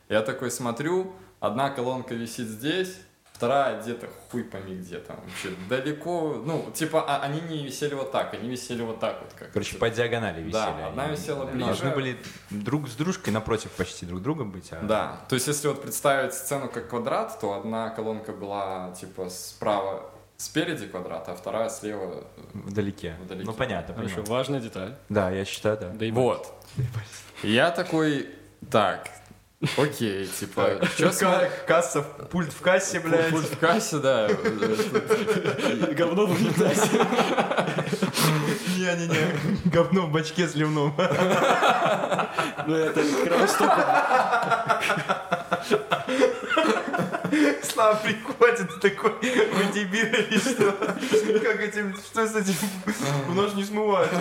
[SPEAKER 3] Я такой смотрю, одна колонка висит здесь, вторая где-то хуй пойми где там вообще далеко. Ну, типа, а- они не висели вот так, они висели вот так вот. Как
[SPEAKER 1] Короче, по диагонали висели.
[SPEAKER 3] Да, одна
[SPEAKER 1] они.
[SPEAKER 3] висела
[SPEAKER 1] Они
[SPEAKER 3] ближе.
[SPEAKER 1] Должны были друг с дружкой напротив почти друг друга быть. а-
[SPEAKER 3] Да, то есть если вот представить сцену как квадрат, то одна колонка была типа справа спереди квадрата, а вторая слева.
[SPEAKER 1] Вдалеке.
[SPEAKER 3] Вдалеке.
[SPEAKER 1] Ну, понятно, понятно.
[SPEAKER 2] важная деталь.
[SPEAKER 1] Да, я считаю, да.
[SPEAKER 2] Да и
[SPEAKER 3] Вот. Я такой, так, Окей, типа, что
[SPEAKER 1] Ка- Касса, пульт в кассе, блядь.
[SPEAKER 3] Пульт в кассе, да.
[SPEAKER 2] Говно в унитазе.
[SPEAKER 1] Не-не-не, говно в бачке сливном.
[SPEAKER 2] Ну, это кровосток.
[SPEAKER 1] Слава приходит такой, вы дебилы или что? Как этим, что с этим? У нас не смывают.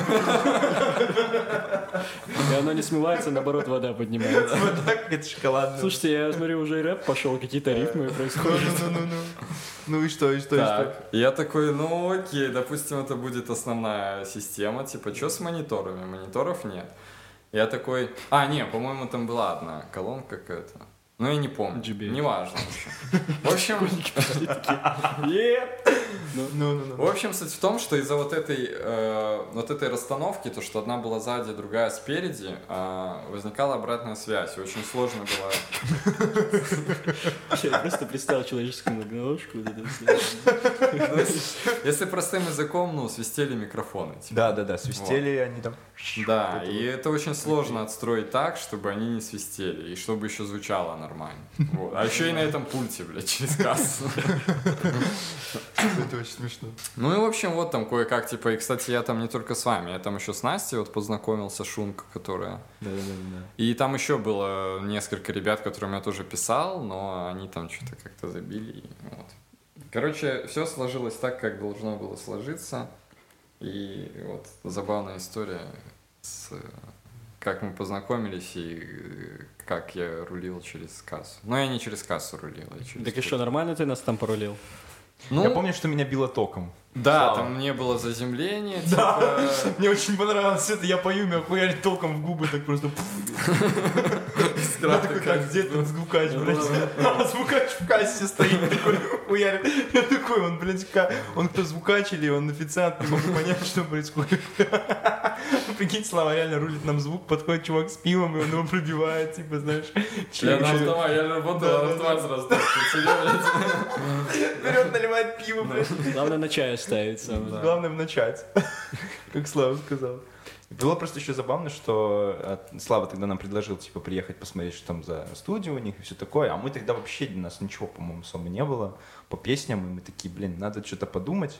[SPEAKER 2] И оно не смывается, наоборот, вода поднимается.
[SPEAKER 1] Вот так это шоколадно.
[SPEAKER 2] Слушайте, я смотрю, уже и рэп пошел, какие-то рифмы происходят.
[SPEAKER 1] Ну-ну-ну. Ну и что, и что, и что?
[SPEAKER 3] Так, я такой, ну окей, допустим, это будет основная система, типа, что с мониторами? Мониторов нет. Я такой, а, не, по-моему, там была одна колонка какая-то. Ну, я не помню.
[SPEAKER 2] GBH.
[SPEAKER 3] Неважно. В общем. в общем, суть в том, что из-за вот этой, э, вот этой расстановки, то, что одна была сзади, другая спереди, э, возникала обратная связь. Очень сложно было
[SPEAKER 2] Я просто представил человеческую многоножку.
[SPEAKER 3] Ну, Если простым языком, ну, свистели микрофоны. типа.
[SPEAKER 1] Да-да-да, свистели они там.
[SPEAKER 3] Да, и это очень сложно отстроить так, чтобы они не свистели, и чтобы еще звучало нормально. А еще и на этом пульте, блядь, через кассу.
[SPEAKER 1] Это очень смешно.
[SPEAKER 3] Ну и, в общем, вот там кое-как, типа, и, кстати, я там не только с вами, я там еще с Настей вот познакомился, Шунка, которая...
[SPEAKER 1] Да-да-да.
[SPEAKER 3] И там еще было несколько ребят, которым я тоже писал, но они там что-то как-то забили, и вот. Короче, все сложилось так, как должно было сложиться. И вот забавная история с как мы познакомились и э, как я рулил через кассу. Но я не через кассу рулил, я через
[SPEAKER 2] Так что, нормально ты нас там порулил?
[SPEAKER 3] Ну,
[SPEAKER 1] Я помню, что меня било током.
[SPEAKER 3] Да,
[SPEAKER 1] Слава.
[SPEAKER 3] там не было заземления,
[SPEAKER 1] Да.
[SPEAKER 3] типа...
[SPEAKER 1] Мне очень понравилось это. Я пою, меня хуярит током в губы, так просто... Я такой, так, где тут звукач, блядь? А звукач в кассе стоит, такой хуярит. Я такой, он, блядь, он кто звукач или он официант, не могу понять, что происходит. Прикинь, Слава реально рулит нам звук, подходит чувак с пивом, и он его пробивает, типа, знаешь.
[SPEAKER 3] Я на
[SPEAKER 1] член.
[SPEAKER 3] автомате, я работал
[SPEAKER 1] Да,
[SPEAKER 3] на
[SPEAKER 1] да,
[SPEAKER 3] автомате сразу.
[SPEAKER 1] Берет, наливает пиво, блядь.
[SPEAKER 2] Главное на чай ставить самое.
[SPEAKER 3] Да.
[SPEAKER 1] Главное начать, как Слава сказал. Было просто еще забавно, что э, Слава тогда нам предложил, типа, приехать посмотреть, что там за студия у них и все такое, а мы тогда вообще, у нас ничего, по-моему, особо не было по песням, и мы такие, блин, надо что-то подумать.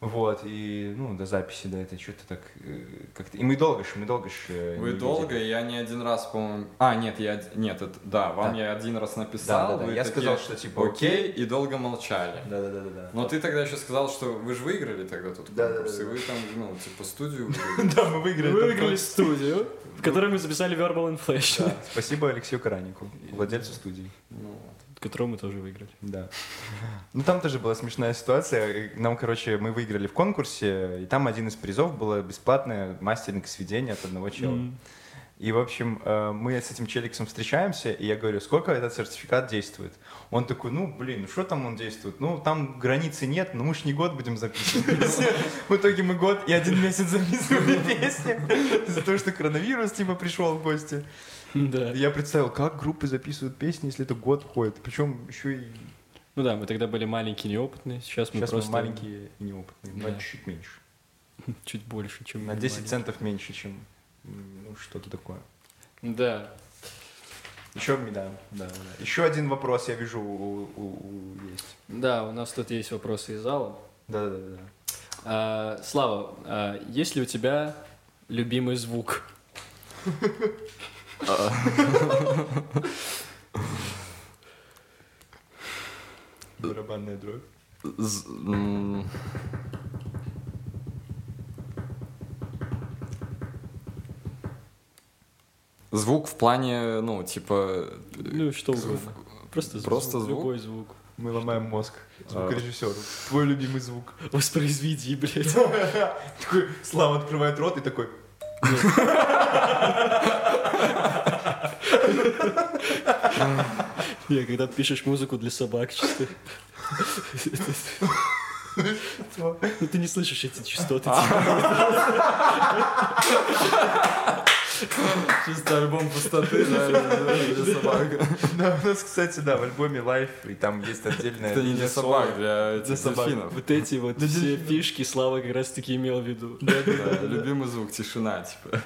[SPEAKER 1] Вот, и, ну, до записи, да, это что-то так э, как-то... И мы долго же, мы долго же...
[SPEAKER 3] Вы долго, я не один раз, по-моему... А, нет, я... Нет, это... да, вам
[SPEAKER 1] Да.
[SPEAKER 3] я один раз написал.
[SPEAKER 1] Да, да, да,
[SPEAKER 3] вы
[SPEAKER 1] я
[SPEAKER 3] такие,
[SPEAKER 1] сказал, что, типа,
[SPEAKER 3] окей, и долго молчали.
[SPEAKER 1] Да-да-да-да.
[SPEAKER 3] Но ты тогда еще сказал, что вы же выиграли тогда тут
[SPEAKER 1] Да, да,
[SPEAKER 3] конкурс,
[SPEAKER 1] да,
[SPEAKER 3] и
[SPEAKER 1] да.
[SPEAKER 3] вы там, ну, типа, студию.
[SPEAKER 1] Да, мы выиграли.
[SPEAKER 2] Вы
[SPEAKER 1] этот
[SPEAKER 2] выиграли студию, в которой мы записали Verbal
[SPEAKER 1] Да, Спасибо Алексею Каранику, владельцу студии.
[SPEAKER 3] Ну,
[SPEAKER 2] которую мы тоже выиграли.
[SPEAKER 1] Да. Ну там тоже была смешная ситуация. Нам, короче, мы выиграли в конкурсе, и там один из призов было бесплатное мастеринг сведения от одного чела.
[SPEAKER 2] М.
[SPEAKER 1] И, в общем, э, мы с этим челиксом встречаемся, и я говорю, сколько этот сертификат действует? Он такой, ну, блин, ну что там он действует? Ну, там границы нет, но мы ж не год будем записывать. В итоге мы год и один месяц записывали песни. Из-за того, что коронавирус, типа, пришел в гости.
[SPEAKER 2] Да.
[SPEAKER 1] Я представил, как группы записывают песни, если это год ходит. Причем еще и
[SPEAKER 2] Ну да, мы тогда были маленькие, неопытные, сейчас мы
[SPEAKER 1] Сейчас
[SPEAKER 2] просто
[SPEAKER 1] мы маленькие и неопытные.
[SPEAKER 2] Да.
[SPEAKER 1] Да. Чуть меньше.
[SPEAKER 2] чуть больше, чем
[SPEAKER 1] На
[SPEAKER 2] мы
[SPEAKER 1] 10
[SPEAKER 2] маленькие.
[SPEAKER 1] центов меньше, чем ну, что-то такое.
[SPEAKER 2] Да.
[SPEAKER 1] Еще, да, да, да. Еще один вопрос я вижу у, у- у- есть.
[SPEAKER 2] Да, у нас тут есть вопросы из зала.
[SPEAKER 1] Да, да, да.
[SPEAKER 2] А, Слава, а есть ли у тебя любимый звук?
[SPEAKER 1] Барабанная дробь.
[SPEAKER 3] з- м, Звук в плане, ну, типа...
[SPEAKER 2] Ну, что угодно. Просто звук.
[SPEAKER 3] Просто звук?
[SPEAKER 2] Любой звук.
[SPEAKER 1] Мы ломаем мозг
[SPEAKER 3] А.
[SPEAKER 1] звукорежиссеру. Твой любимый звук.
[SPEAKER 2] Воспроизведи, блядь.
[SPEAKER 1] Такой, Слава открывает рот и такой...
[SPEAKER 2] Не, когда пишешь музыку для собак чисто. Ну, ты не слышишь эти частоты.
[SPEAKER 3] Чисто альбом пустоты, да, для собак.
[SPEAKER 1] Да, у нас, кстати, да, в альбоме Life, и там есть отдельная...
[SPEAKER 3] Это не для собак, для
[SPEAKER 1] Для собак.
[SPEAKER 3] дельфинов.
[SPEAKER 2] Вот эти вот все фишки Слава как раз таки имел в виду.
[SPEAKER 3] Да, любимый звук, тишина, типа.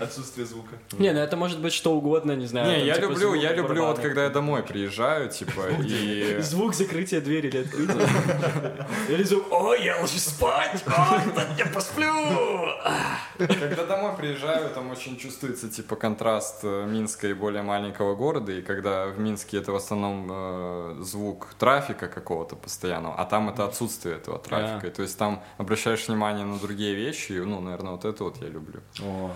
[SPEAKER 1] Отсутствие звука.
[SPEAKER 2] Не, ну это может быть что угодно, не знаю.
[SPEAKER 3] Не,
[SPEAKER 2] там,
[SPEAKER 3] я
[SPEAKER 2] типа,
[SPEAKER 3] люблю, я люблю вот когда я домой приезжаю, типа, и...
[SPEAKER 2] Звук закрытия двери или открытия. Или звук «Ой, я ложусь спать! Ой, да я посплю!»
[SPEAKER 3] Когда домой приезжаю, там очень чувствуется, типа, контраст э, Минска и более маленького города, и когда в Минске это в основном э, звук трафика какого-то постоянного, а там это отсутствие этого трафика, и то есть там обращаешь внимание на другие вещи, и, ну, наверное, вот это вот я люблю.
[SPEAKER 1] О,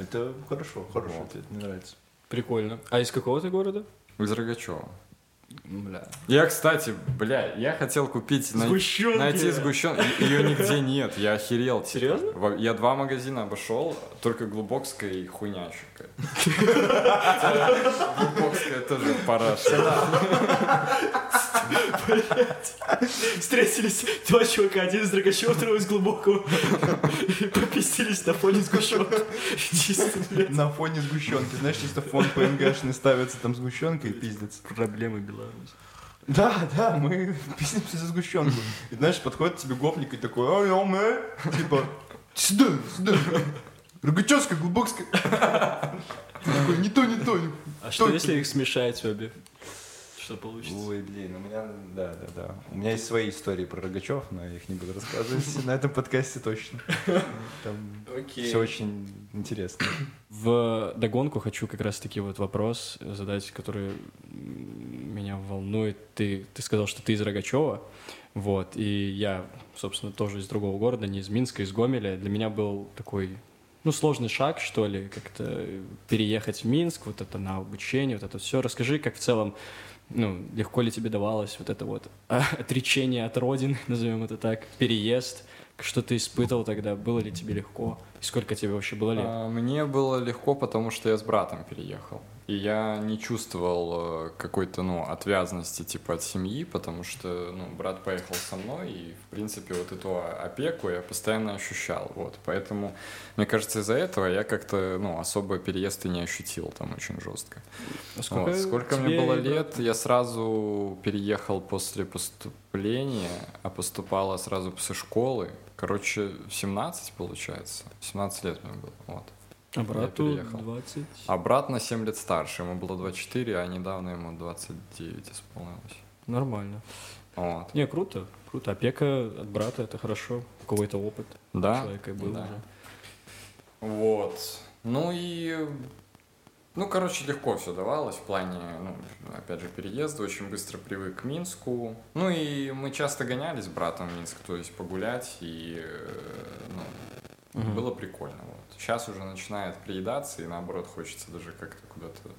[SPEAKER 1] это хорошо, хороший ответ, мне нравится.
[SPEAKER 2] Прикольно. А из какого ты города?
[SPEAKER 3] Из Рогачева.
[SPEAKER 1] Бля.
[SPEAKER 3] Я, кстати, бля, я хотел купить... най-
[SPEAKER 2] Сгущенки.
[SPEAKER 3] Найти сгущенку. Ее нигде нет, я охерел. типа.
[SPEAKER 2] Серьезно?
[SPEAKER 3] Я два магазина обошел, только Глубокская и хуйня. Глубокская тоже параша.
[SPEAKER 2] Встретились два чувака, один из Драгачева, второй из Глубокого. И попистились на фоне сгущенки.
[SPEAKER 1] На фоне сгущенки. Знаешь, чисто фон ПНГшный ставится там сгущенка и пиздец.
[SPEAKER 2] Проблемы
[SPEAKER 1] Да, да, мы пиздимся за сгущенку. И знаешь, подходит тебе гопник и такой, ой, ой, мэ, типа, сюда, сюда. Рогачевская, Глубокская. Такой, не то, не то.
[SPEAKER 2] А что если их смешать обе? Что получится?
[SPEAKER 1] Ой, блин, у меня, да, да, да. У меня есть свои истории про Рогачев, но я их не буду рассказывать на этом подкасте точно. Там все очень интересно.
[SPEAKER 2] В догонку хочу как раз-таки вот вопрос задать, который меня волнует. Ты, ты сказал, что ты из Рогачева, вот, и я, собственно, тоже из другого города, не из Минска, из Гомеля. Для меня был такой, ну, сложный шаг, что ли, как-то переехать в Минск, вот это на обучение, вот это все. Расскажи, как в целом, ну, легко ли тебе давалось вот это вот а, отречение от родины, назовем это так, переезд, что ты испытывал тогда, было ли тебе легко, и сколько тебе вообще было лет?
[SPEAKER 3] А, Мне было легко, потому что я с братом переехал. И я не чувствовал э, какой-то, ну, отвязности, типа, от семьи, потому что, ну, брат поехал со мной, и, в принципе, вот эту опеку я постоянно ощущал, вот. Поэтому, мне кажется, из-за этого я как-то, ну, особо переезд и не ощутил там очень жестко.
[SPEAKER 2] А
[SPEAKER 3] Вот. Сколько мне было
[SPEAKER 2] брат?
[SPEAKER 3] лет, я сразу переехал после поступления, а поступала сразу после школы. Короче, в 17, получается. 17 лет мне было, вот.
[SPEAKER 2] А брату
[SPEAKER 3] переехал.
[SPEAKER 2] 20.
[SPEAKER 3] А брат на 7 лет старше, ему было 24, а недавно ему 29 исполнилось.
[SPEAKER 2] Нормально.
[SPEAKER 3] Вот.
[SPEAKER 2] Не, круто. Круто. Опека от брата — это хорошо. Какой-то опыт
[SPEAKER 3] Да,
[SPEAKER 2] человека был
[SPEAKER 3] да.
[SPEAKER 2] уже.
[SPEAKER 3] Вот. Ну и... Ну, короче, легко все давалось в плане, ну, опять же, переезда. Очень быстро привык к Минску. Ну и мы часто гонялись с братом в Минск, то есть погулять, и э, ну,
[SPEAKER 2] Мгм.
[SPEAKER 3] было прикольно. Вот. Сейчас уже начинает приедаться, и наоборот хочется даже как-то куда-то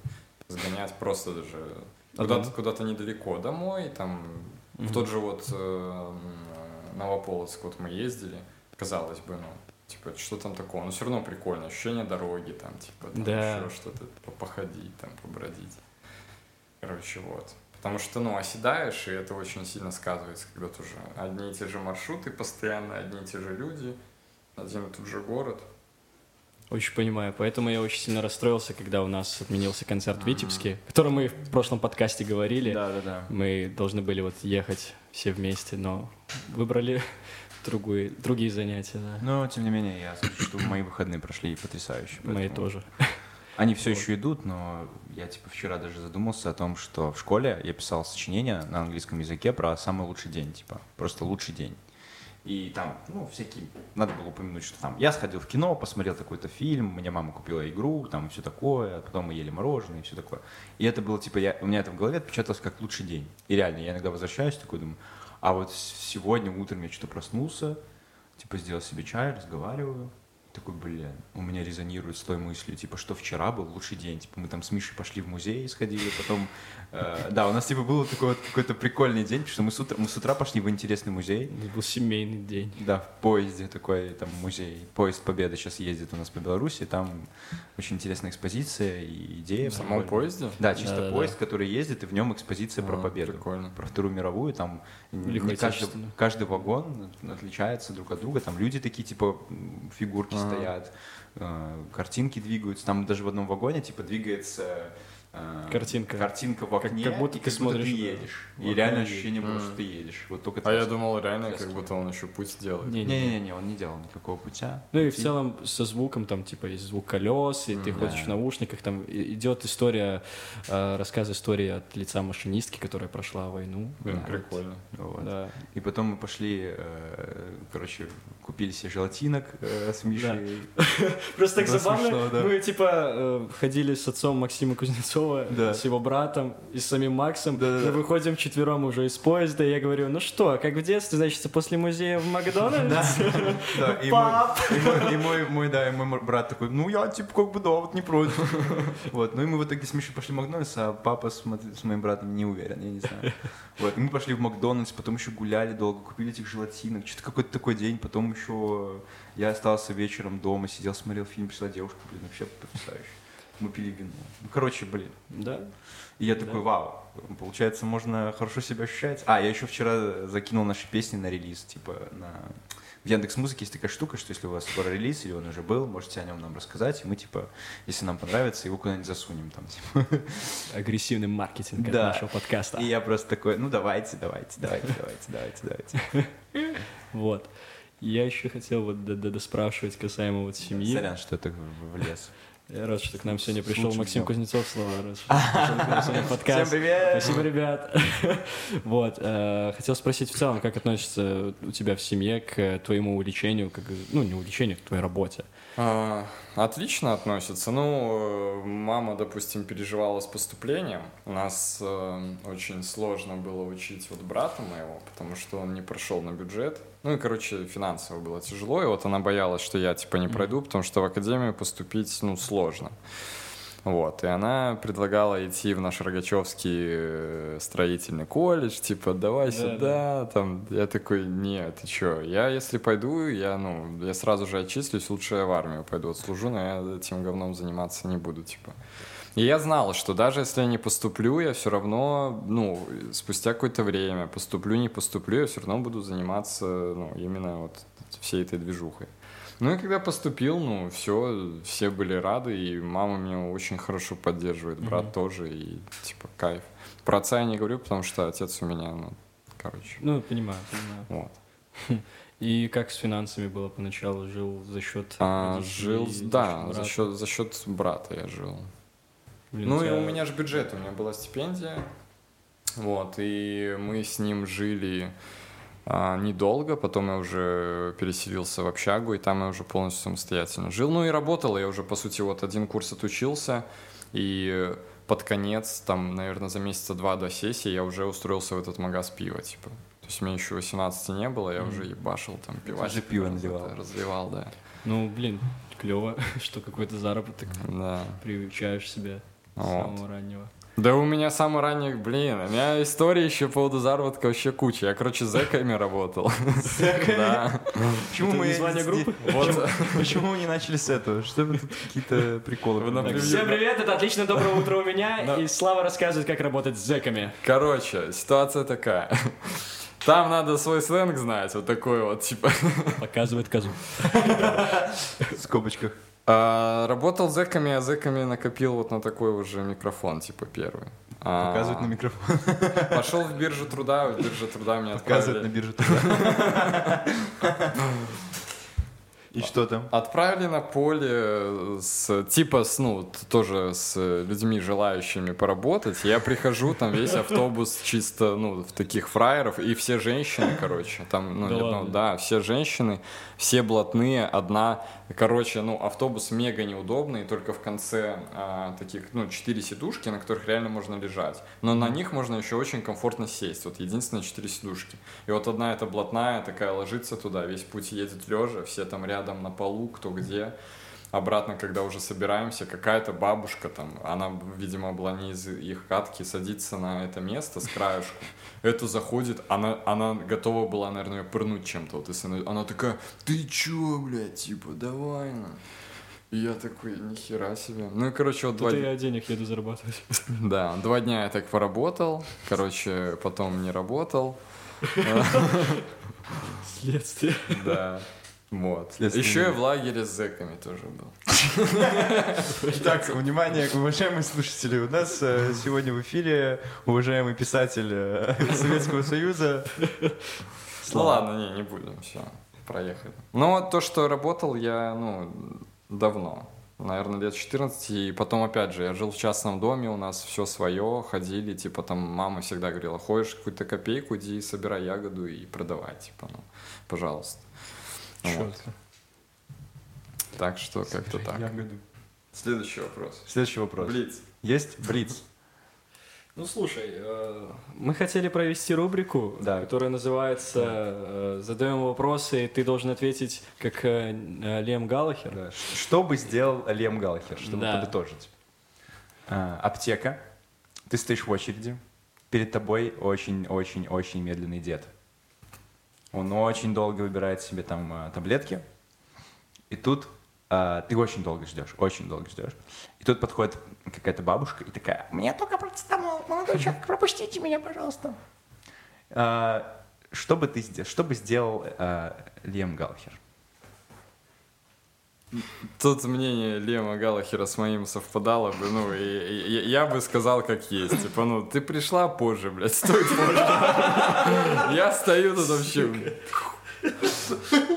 [SPEAKER 3] сгонять, просто даже куда-то, куда-то недалеко домой, там в
[SPEAKER 2] Мгм.
[SPEAKER 3] тот же вот э, м, Новополоцк вот мы ездили, казалось бы, ну, типа, что там такого, но все равно прикольно, ощущение дороги, там, типа, там
[SPEAKER 2] Да.
[SPEAKER 3] еще что-то, по- походить, там, побродить. Короче, вот. Потому что, ну, оседаешь, и это очень сильно сказывается, когда тоже одни и те же маршруты постоянно, одни и те же люди, один и тот же город.
[SPEAKER 2] Очень понимаю. Поэтому я очень сильно расстроился, когда у нас отменился концерт в Витебске, о котором мы в прошлом подкасте говорили.
[SPEAKER 1] Да, да, да.
[SPEAKER 2] Мы должны были вот ехать все вместе, но выбрали другие, другие занятия, да.
[SPEAKER 1] Но, тем не менее, я скажу, что мои выходные прошли потрясающе.
[SPEAKER 2] Мои
[SPEAKER 1] поэтому-
[SPEAKER 2] тоже.
[SPEAKER 1] Они все еще идут, но я типа вчера даже задумался о том, что в школе я писал сочинение на английском языке про самый лучший день, типа просто лучший день. И там, ну, всякие, надо было упомянуть, что там я сходил в кино, посмотрел какой-то фильм, мне мама купила игру, там все такое, а потом мы ели мороженое и все такое. И это было типа, я, у меня это в голове отпечаталось как лучший день. И реально, я иногда возвращаюсь такой, думаю, а вот сегодня утром я что-то проснулся, типа сделал себе чай, разговариваю, такой, блин, у меня резонирует с той мыслью, типа, что вчера был лучший день. Типа, мы там с Мишей пошли в музей, сходили, потом... э, да, у нас, типа, был такой вот какой-то прикольный день, потому что мы с, утра, мы с утра пошли в интересный музей.
[SPEAKER 2] Это был семейный день.
[SPEAKER 1] Да, в поезде такой там музей. Поезд Победы сейчас ездит у нас по Беларуси, там очень интересная экспозиция и идея.
[SPEAKER 3] В самом поезде?
[SPEAKER 1] Да, чисто
[SPEAKER 2] Да-да-да.
[SPEAKER 1] поезд, который ездит, и в нем экспозиция про
[SPEAKER 3] А,
[SPEAKER 1] победу.
[SPEAKER 3] прикольно.
[SPEAKER 1] Про Вторую мировую, там не каждый, каждый вагон отличается друг от друга, там люди такие, типа, фигурки. Стоят, э, картинки двигаются, там даже в одном вагоне, типа, двигается
[SPEAKER 2] Картинка.
[SPEAKER 1] картинка в
[SPEAKER 2] Как-
[SPEAKER 1] окне,
[SPEAKER 2] как будто
[SPEAKER 1] и
[SPEAKER 2] ты смотришь,
[SPEAKER 1] ты
[SPEAKER 2] да.
[SPEAKER 1] едешь. И реально ощущение было, что ты едешь. Вот только
[SPEAKER 3] А я думал реально, как будто он еще путь делает.
[SPEAKER 2] Не, не,
[SPEAKER 1] Не-не-не, он не делал никакого путя.
[SPEAKER 2] Ну и в целом со звуком там типа есть звук колес, и ты ходишь в наушниках, там идет история, э, рассказ истории от лица машинистки, которая прошла войну.
[SPEAKER 3] Блин,
[SPEAKER 1] Да.
[SPEAKER 3] прикольно.
[SPEAKER 2] Да.
[SPEAKER 1] И потом мы пошли, э, короче, купили себе желатинок э, с Мишей.
[SPEAKER 2] Просто так забавно. Мы типа э, ходили с отцом Максима Кузнецова,
[SPEAKER 1] Да.
[SPEAKER 2] с его братом и с самим Максом.
[SPEAKER 1] Да-да-да.
[SPEAKER 2] Мы выходим четвером уже из поезда, и я говорю, ну что, как в детстве, значит, после музея в Макдональдс?
[SPEAKER 1] Да, и
[SPEAKER 2] Пап!
[SPEAKER 1] мой, да, и мой брат такой, ну я типа как бы да, вот не против. Вот, ну и мы в итоге с Мишей пошли в Макдональдс, а папа с, мо- с моим братом не уверен, я не знаю. Вот, мы пошли в Макдональдс, потом еще гуляли долго, купили этих желатинок, что-то какой-то такой день, потом еще я остался вечером дома, сидел, смотрел фильм, пришла девушка, блин, вообще потрясающе. Мы пили вино. Ну, короче, блин,
[SPEAKER 2] Да.
[SPEAKER 1] и я такой, вау, получается, можно хорошо себя ощущать. А, я еще вчера закинул наши песни на релиз, типа на... В Яндекс Музыке есть такая штука, что если у вас скоро релиз, или он уже был, можете о нем нам рассказать, и мы, типа, если нам понравится, его куда-нибудь засунем там, типа.
[SPEAKER 2] Агрессивный маркетинг
[SPEAKER 1] Да.
[SPEAKER 2] нашего подкаста.
[SPEAKER 1] И я просто такой, ну давайте, давайте, давайте, давайте, давайте, давайте.
[SPEAKER 2] Вот. Я еще хотел вот доспрашивать касаемо вот семьи.
[SPEAKER 1] Сорян, что это в- влез.
[SPEAKER 2] Я рад, что к нам сегодня пришел
[SPEAKER 1] Лучше
[SPEAKER 2] Максим
[SPEAKER 1] взял.
[SPEAKER 2] Кузнецов. Снова рад, что пришел подкаст.
[SPEAKER 1] Всем привет!
[SPEAKER 2] Спасибо, ребят. Вот. э, Хотел спросить в целом, как относится у тебя в семье к твоему увлечению, как, ну, не увлечению, к твоей работе.
[SPEAKER 3] А, Отлично относятся. Ну, э, мама, допустим, переживала с поступлением. У нас э, очень сложно было учить вот брата моего, потому что он не прошел на бюджет. Ну и, короче, финансово было тяжело, и вот она боялась, что я, типа, не пройду, потому что в академию поступить, ну, сложно. Вот, и она предлагала идти в наш Рогачевский э, строительный колледж, типа, давай
[SPEAKER 2] Да,
[SPEAKER 3] сюда, там, я такой, нет, ты чё, я если пойду, я, ну, я сразу же отчислюсь, лучше я в армию пойду отслужу, но я этим говном заниматься не буду, типа. И я знал, что даже если я не поступлю, я все равно, ну, спустя какое-то время, поступлю, не поступлю, я все равно буду заниматься, ну, именно вот всей этой движухой. Ну и когда поступил, ну, все, все были рады, и мама меня очень хорошо поддерживает, брат
[SPEAKER 2] Мгм.
[SPEAKER 3] тоже, и типа кайф. Про отца я не говорю, потому что отец у меня, ну, короче,
[SPEAKER 2] Ну, понимаю, понимаю.
[SPEAKER 3] вот.
[SPEAKER 2] И как с финансами было поначалу? Жил за счет
[SPEAKER 3] А, жил, да, за счет, за счет брата я жил.
[SPEAKER 2] Блин,
[SPEAKER 3] ну, и
[SPEAKER 2] тебя-
[SPEAKER 3] у меня же бюджет, у меня была стипендия. Вот, и мы с ним жили а, недолго, потом я уже переселился в общагу, и там я уже полностью самостоятельно жил. Ну и работал, я уже, по сути, вот один курс отучился, и под конец, там, наверное, за месяца два до сессии я уже устроился в этот магаз пива, типа. То есть мне еще 18 не было, я уже ебашил там пивасик.
[SPEAKER 1] же пиво
[SPEAKER 3] разливал.
[SPEAKER 1] наливал.
[SPEAKER 3] Разливал, да.
[SPEAKER 2] Ну, блин, клево, что какой-то заработок
[SPEAKER 3] Да.
[SPEAKER 2] приучаешь себя с
[SPEAKER 3] Вот.
[SPEAKER 2] самого раннего.
[SPEAKER 3] Да у меня самый ранний, блин, у меня истории еще по поводу заработка вообще куча. Я, короче, зэками работал. Да.
[SPEAKER 1] Почему мы
[SPEAKER 2] название группы?
[SPEAKER 1] Почему мы не начали с этого? Что вы тут какие-то приколы?
[SPEAKER 2] Всем привет, это отличное доброе утро у меня, и Слава рассказывает, как работать с зэками.
[SPEAKER 3] Короче, ситуация такая. Там надо свой сленг знать, вот такой вот, типа.
[SPEAKER 2] Показывает козу.
[SPEAKER 1] В скобочках.
[SPEAKER 3] А, Работал с зэками, а зэками накопил вот на такой уже микрофон, типа первый. А,
[SPEAKER 1] Показывать на микрофон.
[SPEAKER 3] Пошел в биржу труда, в бирже труда меня
[SPEAKER 1] Показывать на
[SPEAKER 3] отправили.
[SPEAKER 1] биржу труда. И что там?
[SPEAKER 3] Отправили на поле с типа с ну тоже с людьми желающими поработать. Я прихожу, там весь автобус чисто ну в таких фраеров и все женщины, короче, там ну
[SPEAKER 2] Да ладно?
[SPEAKER 3] да все женщины, все блатные, одна, короче, ну автобус мега неудобный, только в конце а, таких ну четыре сидушки, на которых реально можно лежать, но на них можно еще очень комфортно сесть. Вот единственные четыре сидушки. И вот одна эта блатная такая ложится туда, весь путь едет лежа, все там рядом на полу, кто где. Обратно, когда уже собираемся, какая-то бабушка там, она, видимо, была не из их катки, садится на это место с краешку. Это заходит, она, она готова была, наверное, пырнуть чем-то. Вот, если она, она такая, ты чё, блядь, типа, давай, на. И я такой, нихера себе. Ну и, короче, вот два
[SPEAKER 2] Тут я денег еду зарабатывать.
[SPEAKER 3] Да, два дня я так поработал, короче, потом не работал.
[SPEAKER 2] Следствие.
[SPEAKER 3] Да. Вот. Еще и в лагере с зэками тоже был.
[SPEAKER 1] Так, внимание, уважаемые слушатели, у нас э, сегодня в эфире уважаемый писатель э, Советского Союза.
[SPEAKER 3] Ну ладно, не, не будем, все, проехали. Ну вот то, что работал я, ну, давно, наверное, лет 14, и потом, опять же, я жил в частном доме, у нас все свое, ходили, типа, там, мама всегда говорила, ходишь какую-то копейку, иди собирай ягоду и продавай, типа, ну, пожалуйста. Вот. Так что как-то так.
[SPEAKER 1] Ягоду.
[SPEAKER 3] Следующий вопрос.
[SPEAKER 1] Следующий вопрос.
[SPEAKER 3] Блиц.
[SPEAKER 1] Есть Блиц?
[SPEAKER 2] Ну слушай, э, мы хотели провести рубрику,
[SPEAKER 1] Да.
[SPEAKER 2] которая называется э, «Задаем вопросы, и ты должен ответить как э, э, Лем Галлахер».
[SPEAKER 1] Да. Что бы сделал Лем Галлахер, чтобы
[SPEAKER 2] Да.
[SPEAKER 1] подытожить? А, аптека. Ты стоишь в очереди. Перед тобой очень-очень-очень медленный дед. Он очень долго выбирает себе там а, таблетки. И тут а, ты очень долго ждешь, очень долго ждешь. И тут подходит какая-то бабушка и такая, мне только процетамол, молодой человек, пропустите меня, пожалуйста. А, что бы ты сделал, что бы сделал а, Лем Галлахер?
[SPEAKER 3] Тут мнение Лема Галлахера с моим совпадало бы, ну, и, и- я бы сказал, как есть. Типа, ну, ты пришла позже, блядь, стой позже. Я стою тут вообще.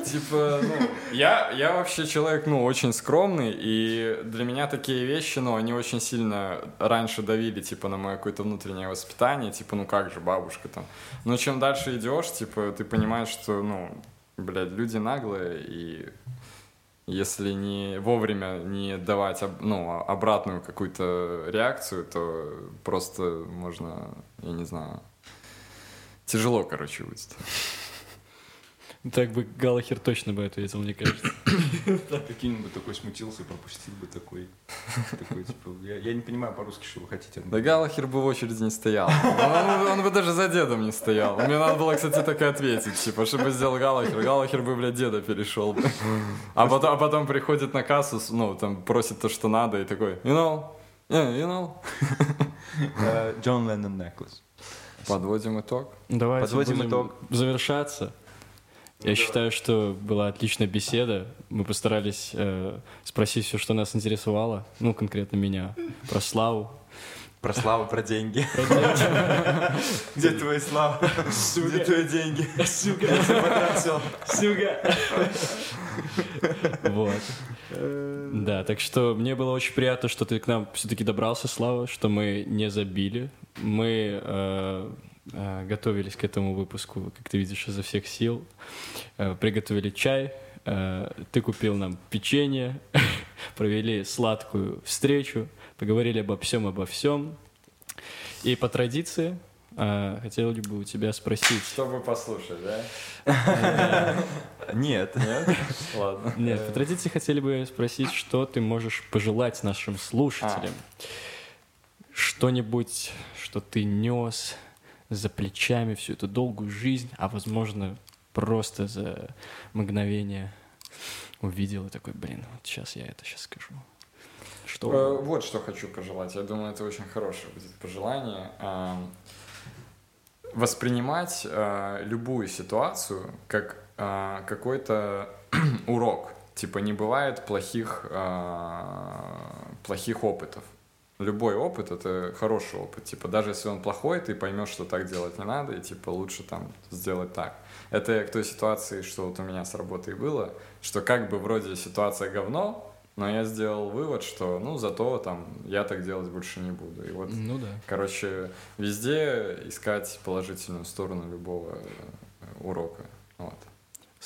[SPEAKER 3] Типа, ну, я, я вообще человек, ну, очень скромный, и для меня такие вещи, ну, они очень сильно раньше давили, типа, на мое какое-то внутреннее воспитание, типа, ну, как же, бабушка там. Но чем дальше идешь, типа, ты понимаешь, что, ну, блядь, люди наглые, и если не вовремя не давать ну, обратную какую-то реакцию, то просто можно, я не знаю, тяжело, короче, будет.
[SPEAKER 2] Так бы Галлахер точно бы ответил, мне кажется.
[SPEAKER 1] Бы такой смутился, пропустил бы такой. такой типа, я, я не понимаю по-русски, что вы хотите.
[SPEAKER 3] Да Галахер бы в очереди не стоял. Он, он бы даже за дедом не стоял. Мне надо было, кстати, так и ответить, типа, что бы сделал Галахер. Галахер бы, блядь, деда перешел бы. А потом, а потом приходит на кассу, ну, там, просит то, что надо, и такой, you know, yeah, you know.
[SPEAKER 1] Джон Леннон Necklace.
[SPEAKER 3] Подводим итог.
[SPEAKER 2] Давайте
[SPEAKER 1] Подводим
[SPEAKER 2] будем
[SPEAKER 1] итог.
[SPEAKER 2] завершаться. Я считаю, что была отличная беседа. Мы постарались э, спросить все, что нас интересовало. Ну, конкретно меня. Про славу.
[SPEAKER 1] Про славу, про деньги. Где твои слава? Где твои деньги?
[SPEAKER 2] Сука!
[SPEAKER 1] Потратил.
[SPEAKER 2] Сука! Вот. Да, так что мне было очень приятно, что ты к нам все-таки добрался, Слава, что мы не забили. Мы э, готовились к этому выпуску, как ты видишь, изо всех сил. Э, приготовили чай, э, ты купил нам печенье, провели сладкую встречу, поговорили обо всем, обо всем. И по традиции э, хотел бы у тебя спросить.
[SPEAKER 3] Чтобы послушать, да?
[SPEAKER 1] Нет.
[SPEAKER 3] Нет? Ладно.
[SPEAKER 2] Нет, по традиции хотели бы спросить, что ты можешь пожелать нашим слушателям. Что-нибудь, что ты нес за плечами всю эту долгую жизнь, а возможно просто за мгновение увидел и такой, блин, вот сейчас я это сейчас скажу.
[SPEAKER 3] Э,
[SPEAKER 2] Что?
[SPEAKER 3] Вот что хочу пожелать. Я думаю, это очень хорошее будет пожелание. Воспринимать а, любую ситуацию как а, какой-то урок. Типа не бывает плохих, плохих опытов. Любой опыт это хороший опыт. Типа даже если он плохой, ты поймешь, что так делать не надо, и типа лучше там сделать так. Это к той ситуации, что вот у меня с работой было, что как бы вроде ситуация говно, но я сделал вывод, что ну зато там я так делать больше не буду. И вот,
[SPEAKER 2] Ну да.
[SPEAKER 3] короче, везде искать положительную сторону любого урока. Вот.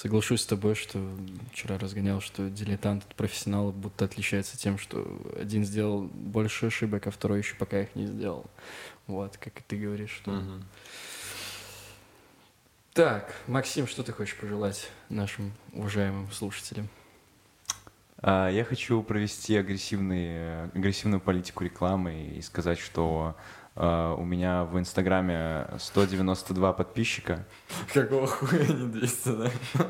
[SPEAKER 2] Соглашусь с тобой, что вчера разгонял, что дилетант от профессионала будто отличается тем, что один сделал больше ошибок, а второй еще пока их не сделал. Вот, как и ты говоришь, что... Так, Максим, что ты хочешь пожелать нашим уважаемым слушателям?
[SPEAKER 1] А, Я хочу провести агрессивный, агрессивную политику рекламы и сказать, что а, у меня в Инстаграме 192 подписчика,
[SPEAKER 3] Какого хуя не 200, да?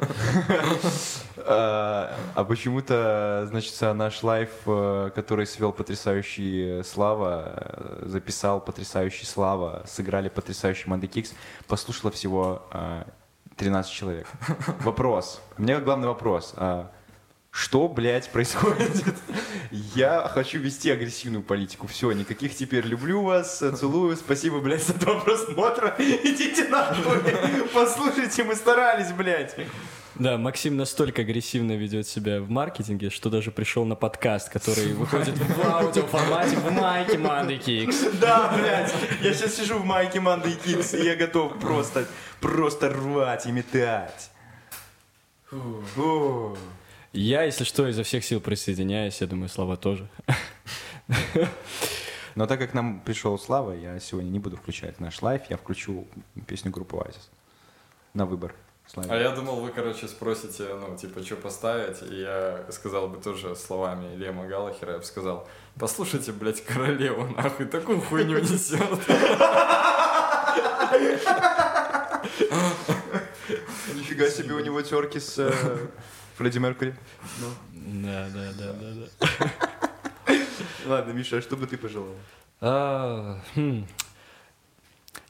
[SPEAKER 1] а а почему-то, значит, наш live, э, который свел потрясающий Слава, э, записал потрясающий Слава, сыграли потрясающий Мандекикс, послушало всего а, 13 человек. Вопрос. У меня главный вопрос. А Что, блядь, происходит? Я хочу вести агрессивную политику. Все, никаких теперь люблю вас, целую, спасибо, блядь, за два просмотра. Идите нахуй. Послушайте, мы старались, блядь.
[SPEAKER 2] Да, Максим настолько агрессивно ведет себя в маркетинге, что даже пришел на подкаст, который выходит в аудиоформате в майке Манды Кикс.
[SPEAKER 1] Да, блядь, я сейчас сижу в майке Манды Кикс, и я готов просто, просто рвать и метать. Фу.
[SPEAKER 2] Я, если что, изо всех сил присоединяюсь, я думаю, Слава тоже.
[SPEAKER 1] Но так как нам пришел Слава, я сегодня не буду включать наш лайф, я включу песню группы Oasis на выбор. Славе.
[SPEAKER 3] А я думал, вы, короче, спросите, ну, типа, что поставить, и я сказал бы тоже словами Лема Галлахера, я бы сказал, послушайте, блядь, королеву, нахуй, такую хуйню несет.
[SPEAKER 1] Нифига себе, у него терки с э, Фредди Меркьюри.
[SPEAKER 2] Да, да, да, да, да.
[SPEAKER 1] Ладно, Миша, а что бы ты пожелал?
[SPEAKER 2] А, хм.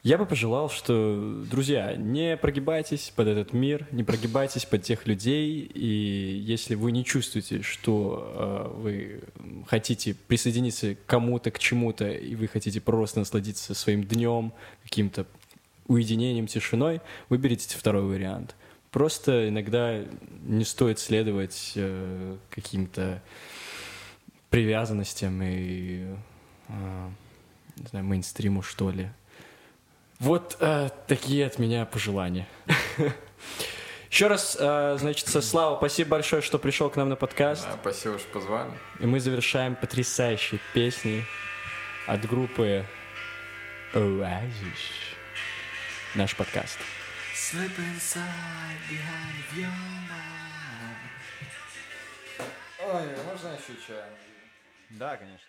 [SPEAKER 2] Я бы пожелал, что, друзья, не прогибайтесь под этот мир, не прогибайтесь под тех людей, и если вы не чувствуете, что э, вы хотите присоединиться к кому-то, к чему-то, и вы хотите просто насладиться своим днем, каким-то уединением, тишиной, выберите второй вариант. Просто иногда не стоит следовать э, каким-то привязанностям и э, не знаю, мейнстриму, что ли. Вот э, такие от меня пожелания. Еще раз, э, значит, Слава, спасибо большое, что пришел к нам на подкаст.
[SPEAKER 3] Да, спасибо, что позвали.
[SPEAKER 2] И мы завершаем потрясающей песней от группы Oasis. Наш подкаст.
[SPEAKER 4] Slip inside behind your mind.
[SPEAKER 3] Ой, можно еще чай?
[SPEAKER 1] Да, конечно.